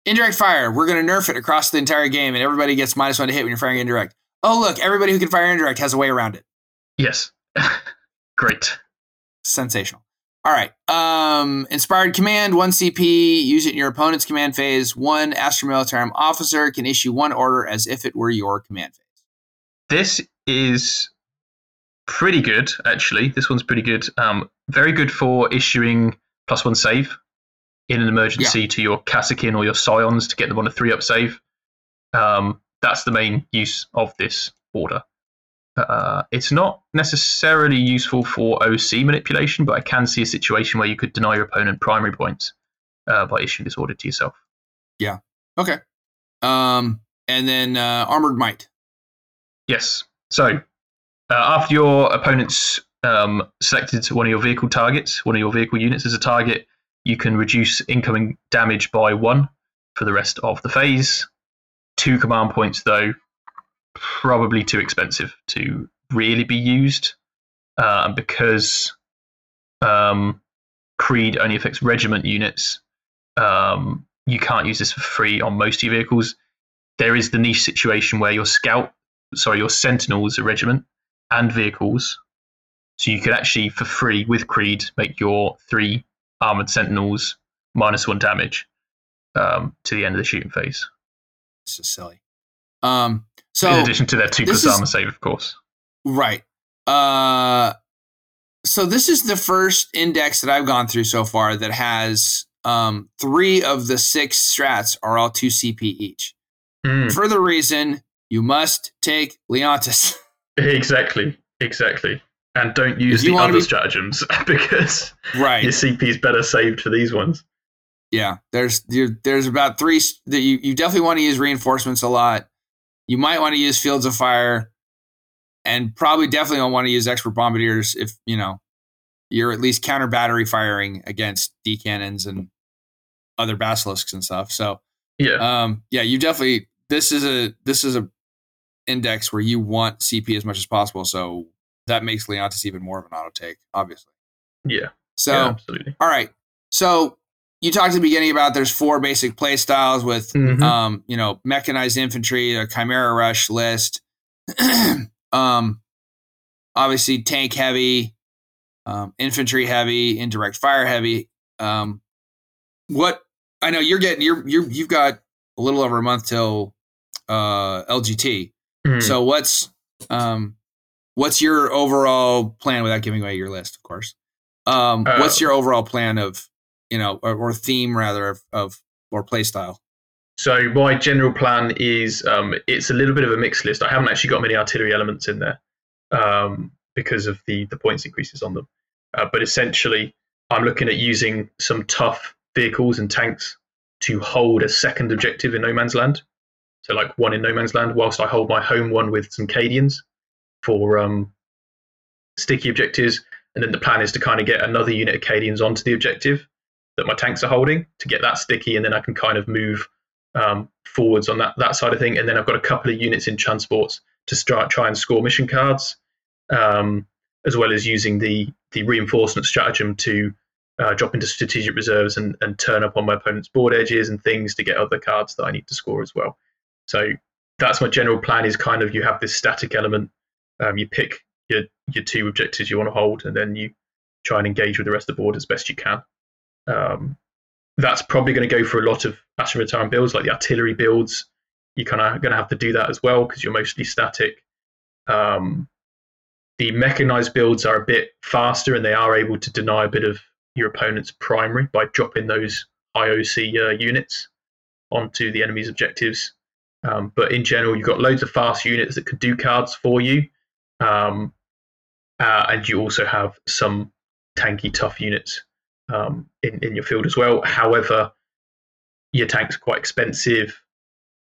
Indirect fire. We're going to nerf it across the entire game, and everybody gets minus one to hit when you're firing indirect. Oh, look, everybody who can fire indirect has a way around it. Yes, great. Sensational. All right. Um, inspired command, one CP. Use it in your opponent's command phase. One Astra Militarum officer can issue one order as if it were your command phase. this is pretty good actually this one's pretty good um, very good for issuing plus one save in an emergency to your Kasrkin or your Scions to get them on a three up save um, that's the main use of this order uh, it's not necessarily useful for OC manipulation but I can see a situation where you could deny your opponent primary points uh, by issuing this order to yourself Yeah. Okay. Um, and then uh, armored might. Yes. So uh, after your opponent's um, selected one of your vehicle targets, one of your vehicle units as a target, you can reduce incoming damage by one for the rest of the phase. Two command points, though, probably too expensive to really be used uh, because um, Creed only affects regiment units. Um, you can't use this for free on most of your vehicles. There is the niche situation where your scout sorry, your sentinels, a regiment, and vehicles. So you could actually, for free with Creed, make your three armored sentinels minus one damage um, to the end of the shooting phase. It's just silly. Um, so in addition to that two plus is- armor save, of course. Right. Uh, so this is the first index that I've gone through so far that has um, three of the six strats are all two CP each. Mm, For the reason you must take Leontus. exactly. Exactly. And don't use the other be- stratagems because right. your CP is better saved for these ones. Yeah, there's there- there's about three that you you definitely want to use reinforcements a lot. You might want to use fields of fire, and probably definitely don't want to use expert bombardiers if you know you're at least counter battery firing against D cannons and other basilisks and stuff. So Yeah. um, yeah, you definitely this is a this is a index where you want CP as much as possible. So that makes Leontus even more of an auto take, obviously. yeah. So yeah, absolutely. all right. So you talked at the beginning about there's four basic play styles with Mhm. um, you know, mechanized infantry, a chimera rush list, um, obviously tank heavy, um, infantry heavy, indirect fire heavy. Um, what I know you're getting you're you're you've got a little over a month till uh LGT. Mhm. So what's um what's your overall plan without giving away your list, of course? Um Uh, what's your overall plan of you know or, or theme rather of, of or play style? So my general plan is um, it's a little bit of a mixed list. I haven't actually got many artillery elements in there um, because of the the points increases on them. Uh, but essentially, I'm looking at using some tough vehicles and tanks to hold a second objective in no man's land. So like one in no man's land, whilst I hold my home one with some Cadians for um, sticky objectives. And then the plan is to kind of get another unit of Cadians onto the objective that my tanks are holding to get that sticky, and then I can kind of move um, forwards on that that side of thing. And then I've got a couple of units in transports to start try and score mission cards, um, as well as using the the reinforcement stratagem to uh, drop into strategic reserves and, and turn up on my opponent's board edges and things to get other cards that I need to score as well. So that's my general plan. Is kind of you have this static element. Um, you pick your your two objectives you want to hold, and then you try and engage with the rest of the board as best you can. Um, that's probably going to go for a lot of Ashen Retirement builds, like the artillery builds. You're kind of going to have to do that as well because you're mostly static. Um, the mechanized builds are a bit faster and they are able to deny a bit of your opponent's primary by dropping those IOC uh, units onto the enemy's objectives. Um, but in general, you've got loads of fast units that can do cards for you. Um, uh, and you also have some tanky, tough units um, in, in your field as well. However, your tanks are quite expensive.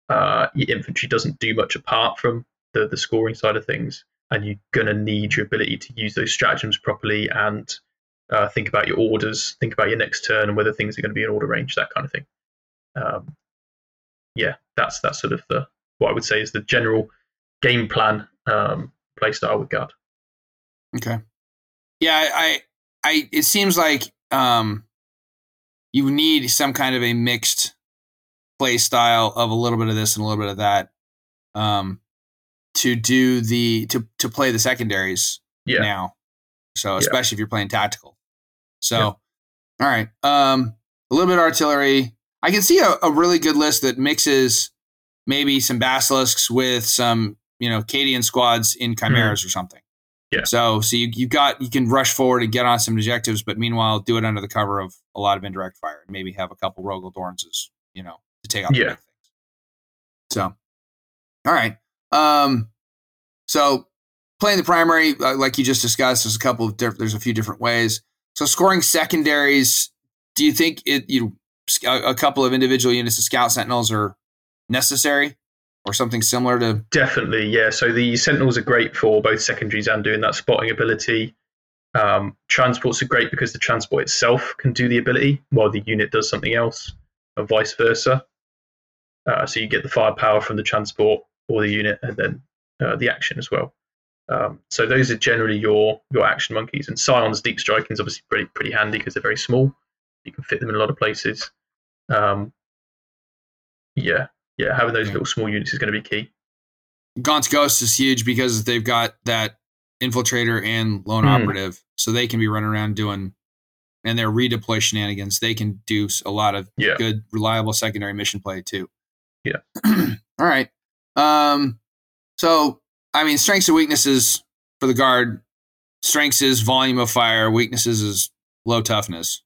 Uh, your infantry doesn't do much apart from the, the scoring side of things, and you're going to need your ability to use those stratagems properly and uh, think about your orders, think about your next turn and whether things are going to be in order range, that kind of thing. Um, yeah, that's that's sort of the what I would say is the general game plan um, play style with guard. Okay. Yeah, I, I it seems like um, you need some kind of a mixed play style of a little bit of this and a little bit of that, um, to do the to to play the secondaries Yeah. now. So Yeah. especially if you're playing tactical. So, Yeah. all right, um, a little bit of artillery. I can see a, a really good list that mixes maybe some basilisks with some you know Cadian squads in chimeras or something. Yeah. So so you you got you can rush forward and get on some objectives, but meanwhile do it under the cover of a lot of indirect fire and maybe have a couple Rogal Dorns as you know to take out Yeah. So, all right. Um, so playing the primary, uh, like you just discussed, there's a couple of diff- there's a few different ways. So scoring secondaries, do you think it you a, a couple of individual units of scout sentinels are necessary or something similar to Definitely, yeah. So the Sentinels are great for both secondaries and doing that spotting ability. Um, transports are great because the transport itself can do the ability while the unit does something else, and vice versa. Uh, so you get the firepower from the transport or the unit, and then uh, the action as well. Um, so those are generally your your action monkeys. And Scion's deep striking is obviously pretty pretty handy because they're very small. You can fit them in a lot of places. Um, yeah, yeah. Having those little small units is going to be key. Gaunt's Ghost is huge because they've got that infiltrator and lone Hmm. operative, so they can be running around doing and their redeploy shenanigans. They can do a lot of Yeah. good, reliable secondary mission play too. Yeah. All right. Um. So I mean, strengths and weaknesses for the guard. Strengths is volume of fire. Weaknesses is low toughness.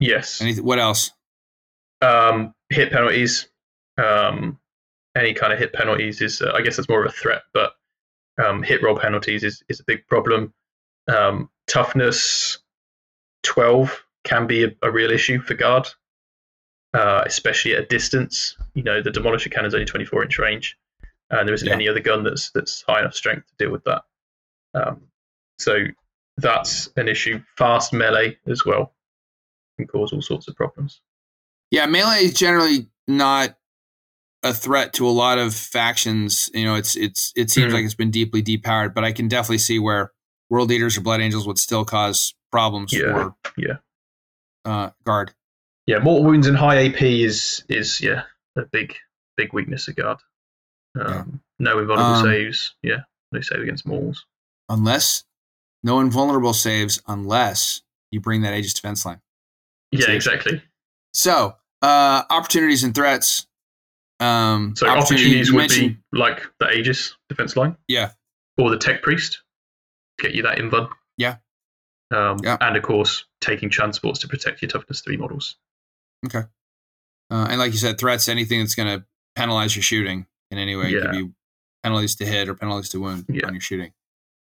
Yes. Anything? What else? um, hit penalties. Um, any kind of hit penalties is, uh, I guess, that's more of a threat, but um, hit roll penalties is, is a big problem. Um, toughness 12 can be a, a real issue for guard, uh, especially at a distance. You know, the demolisher cannon is only 24 inch range, and there isn't Yeah. any other gun that's that's high enough strength to deal with that. Um, so that's an issue. Fast melee as well can cause all sorts of problems. Yeah, melee is generally not a threat to a lot of factions. You know, it's it's it seems Mhm. like it's been deeply depowered, but I can definitely see where World Eaters or Blood Angels would still cause problems Yeah, for yeah. uh, guard. Yeah, mortal wounds and high AP is is yeah a big big weakness of guard. Um, No invulnerable Um, saves. Yeah, no save against mortals. Unless no invulnerable saves, unless you bring that Aegis defense line. Yeah, exactly. So uh, opportunities and threats. Um, So opportunities would be like the Aegis defense line. Yeah. Or the Tech Priest. Get you that invuln. Yeah. Um, Yeah. And of course, taking transports to protect your toughness three models. Okay. Uh, and like you said, threats, anything that's going to penalize your shooting in any way, Yeah. give you penalties to hit or penalties to wound Yeah. on your shooting.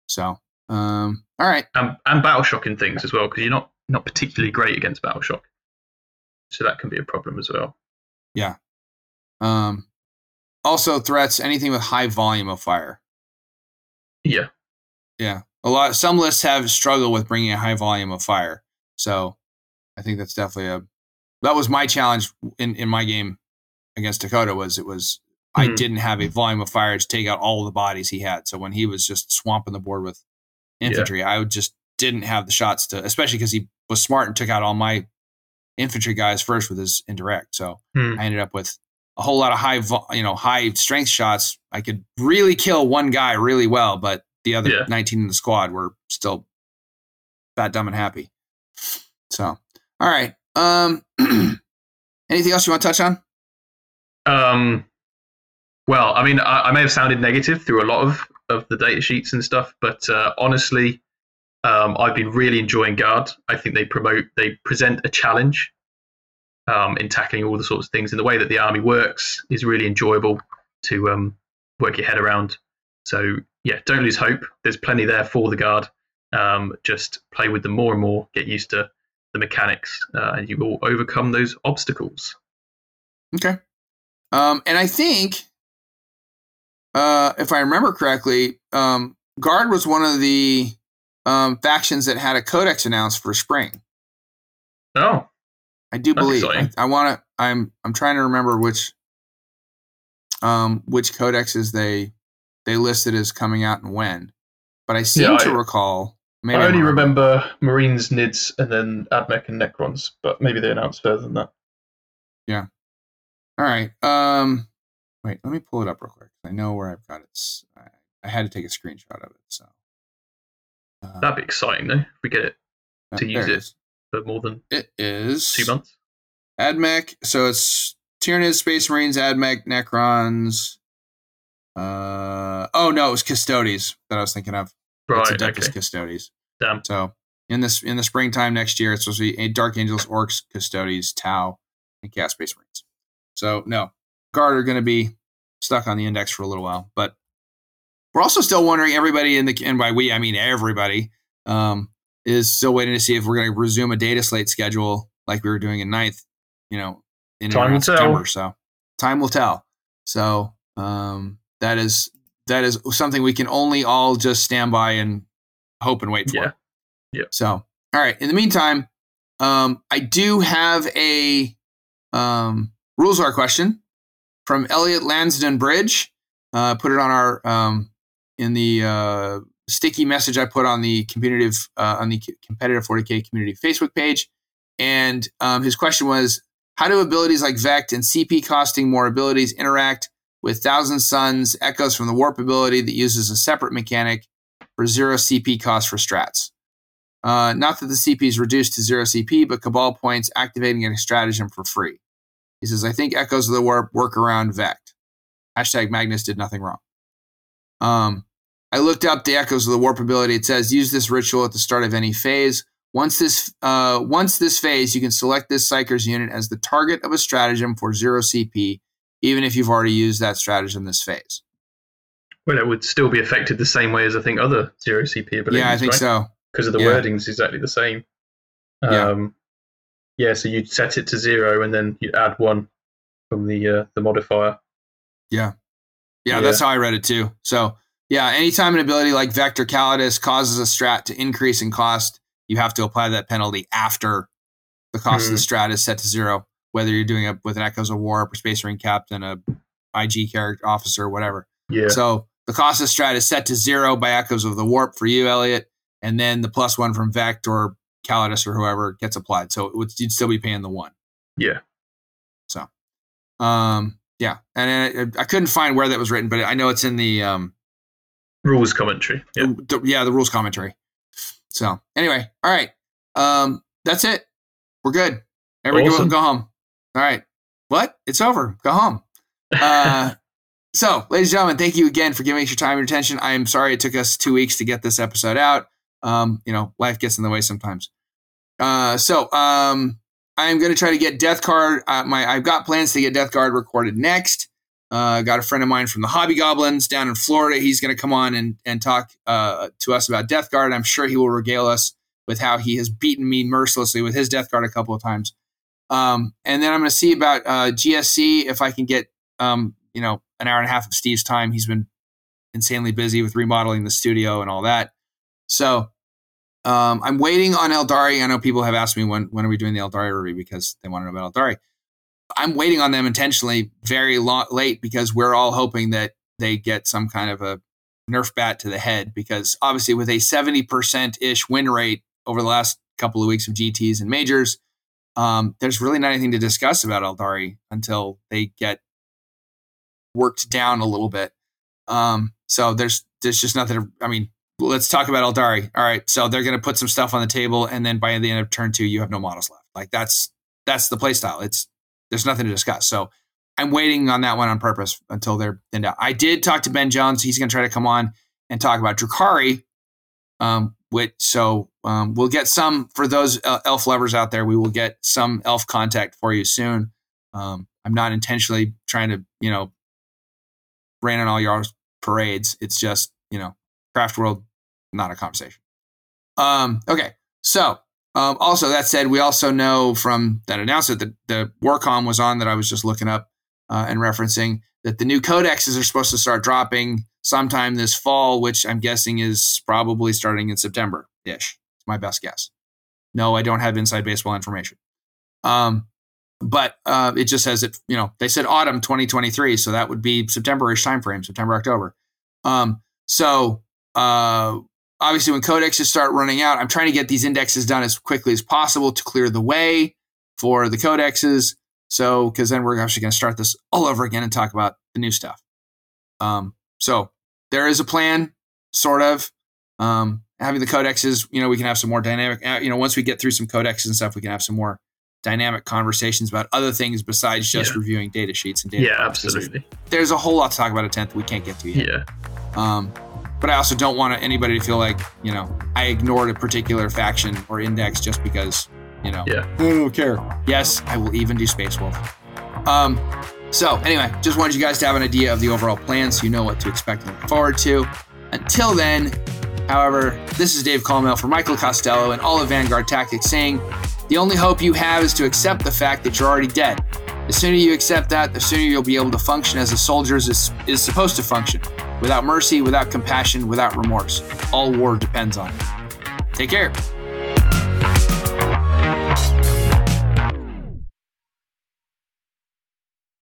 So, um, all right. And, and battle shocking things as well, because you're not, not particularly great against battle shock. So that can be a problem as well. Um, also, threats, anything with high volume of fire. Yeah. Yeah. A lot, some lists have struggled with bringing a high volume of fire. So I think that's definitely a, that was my challenge in, in my game against Dakota was it was, I Hmm. didn't have a volume of fire to take out all the bodies he had. So when he was just swamping the board with infantry, I would just didn't have the shots to, especially because he was smart and took out all my infantry guys first with his indirect. So Hmm. I ended up with a whole lot of high, you know, high strength shots. I could really kill one guy really well, but the other Yeah. 19 in the squad were still fat, dumb, and happy. So, all right. Um, anything else you want to touch on? Um, well, I mean, I, I may have sounded negative through a lot of, of the data sheets and stuff, but uh, honestly, um, I've been really enjoying Guard. I think they promote, they present a challenge um, in tackling all the sorts of things. And the way that the army works is really enjoyable to um, work your head around. So, yeah, don't lose hope. There's plenty there for the Guard. Um, just play with them more and more, get used to the mechanics, uh, and you will overcome those obstacles. Okay. Um, and I think, uh, if I remember correctly, um, Guard was one of the um, factions that had a codex announced for spring. Oh, I do believe. I. I want to. I'm. I'm trying to remember which. Um, which codexes they they listed as coming out and when, but I seem Yeah, to I- recall. Maybe I I'm only wrong. remember Marines, Nids, and then Admech and Necrons, but maybe they announced further than that. Yeah. All right. Um, wait. Let me pull it up real quick. I know where I've got it. I, I had to take a screenshot of it. So. Uh, That'd be exciting, though, if we get it uh, to use it. is. For more than It is two months. AdMech. So it's Tyranids, Space Marines, AdMech, Necrons. Uh oh no, it was Custodes that I was thinking of. Right, it's Adeptus okay. Custodes. Damn. So in this in the springtime next year, it's supposed to be a Dark Angels, Orks, Custodes, Tau, and Chaos Space Marines. So no, Guard are going to be stuck on the index for a little while, but we're also still wondering. Everybody in the and by we I mean everybody um, is still waiting to see if we're going to resume a data slate schedule like we were doing in ninth. You know, in Time will around tell. September. So time will tell. So um, that is that is something we can only all just stand by and hope and wait for. Yeah. Yep. So, all right. In the meantime, um, I do have a um, rules are question from Elliot Lansden Bridge. Uh, put it on our um, in the uh, sticky message I put on the competitive uh, on the competitive 40k community Facebook page, and um, his question was: How do abilities like Vect and CP costing more abilities interact with Thousand Sons echoes from the warp ability that uses a separate mechanic for zero CP cost for strats? Uh, not that the CP is reduced to zero CP, but Cabal points activating a stratagem for free. He says, I think Echoes of the Warp work around Vect. Hashtag Magnus did nothing wrong. Um, I looked up the Echoes of the Warp ability. It says use this ritual at the start of any phase. Once this uh, once this phase, you can select this Psyker's unit as the target of a stratagem for zero CP, even if you've already used that stratagem this phase. Well, it would still be affected the same way as I think other zero CP abilities. yeah, I think right? so. because of the Yeah. wording's exactly the same. Yeah. Um, yeah, so you'd set it to zero and then you'd add one from the uh, the modifier. Yeah, Yeah. that's how I read it too. So yeah, anytime an ability like Vect or Calidus causes a strat to increase in cost, you have to apply that penalty after the cost of the strat is set to zero. Whether you're doing it with an Echoes of Warp or Space Marine Captain, a IG character officer, whatever. Yeah, So the cost of strat is set to zero by Echoes of the Warp for you, Elliot, and then the plus one from Vect or Calidus or whoever gets applied. So it would, you'd still be paying the one. yeah, So, Um, yeah, and I, I couldn't find where that was written, but I know it's in the um, rules commentary. Yeah, the, yeah, the rules commentary. So anyway, all right, um, that's it. We're good. Everybody Awesome. go, go home. All right, what? It's over. Go home. Uh, so, ladies and gentlemen, thank you again for giving us your time and attention. I am sorry it took us two weeks to get this episode out. Um, you know, life gets in the way sometimes. Uh, so um, I'm going to try to get Death Guard. Uh, my I've got plans to get Death Guard recorded next. Uh, got a friend of mine from the Hobby Goblins down in Florida. He's going to come on and and talk uh, to us about Death Guard. I'm sure he will regale us with how he has beaten me mercilessly with his Death Guard a couple of times. Um, and then I'm going to see about uh, GSC if I can get um, you know an hour and a half of Steve's time. He's been insanely busy with remodeling the studio and all that. So um, I'm waiting on Aeldari. I know people have asked me when when are we doing the Aeldari review because they want to know about Aeldari. I'm waiting on them intentionally very lo- late because we're all hoping that they get some kind of a nerf bat to the head because obviously with a 70% ish win rate over the last couple of weeks of GTs and majors, um, there's really not anything to discuss about Aeldari until they get worked down a little bit. Um, so there's there's just nothing. To, I mean, let's talk about Aeldari. All right, so they're going to put some stuff on the table, and then by the end of turn two, you have no models left. Like that's that's the play style. It's there's nothing to discuss. So I'm waiting on that one on purpose until they're thinned out. I did talk to Ben Jones. He's going to try to come on and talk about Drukari. Um, which so um, we'll get some for those uh, elf lovers out there. We will get some elf contact for you soon. Um, I'm not intentionally trying to you know rain on all your parades. It's just you know craft world, not a conversation. Um, okay, so um, also, that said, we also know from that announcement that the Warcom was on that I was just looking up uh, and referencing that the new codexes are supposed to start dropping sometime this fall, which I'm guessing is probably starting in September ish. It's my best guess. No, I don't have inside baseball information. Um, but uh, it just says it, you know, they said autumn 2023. So that would be September ish timeframe, September, October. Um, so, uh, obviously when codexes start running out i'm trying to get these indexes done as quickly as possible to clear the way for the codexes. So because then we're actually going to start this all over again and talk about the new stuff. Um, so there is a plan sort of. Um, having the codexes you know we can have some more dynamic uh, you know once we get through some codexes and stuff we can have some more dynamic conversations about other things besides just Yeah. reviewing data sheets and data yeah, absolutely. there's a whole lot to talk about at 10th we can't get to yet. Yeah, um, but I also don't want anybody to feel like you know I ignored a particular faction or index just because you know Yeah. I don't care. Yes, I will even do Space Wolf. Um, so anyway, just wanted you guys to have an idea of the overall plan, so you know what to expect and look forward to. Until then, however, this is Dave Colmel for Michael Costello and all of Vanguard Tactics saying, the only hope you have is to accept the fact that you're already dead. The sooner you accept that, the sooner you'll be able to function as a soldier is, is supposed to function without mercy, without compassion, without remorse. All war depends on it. Take care.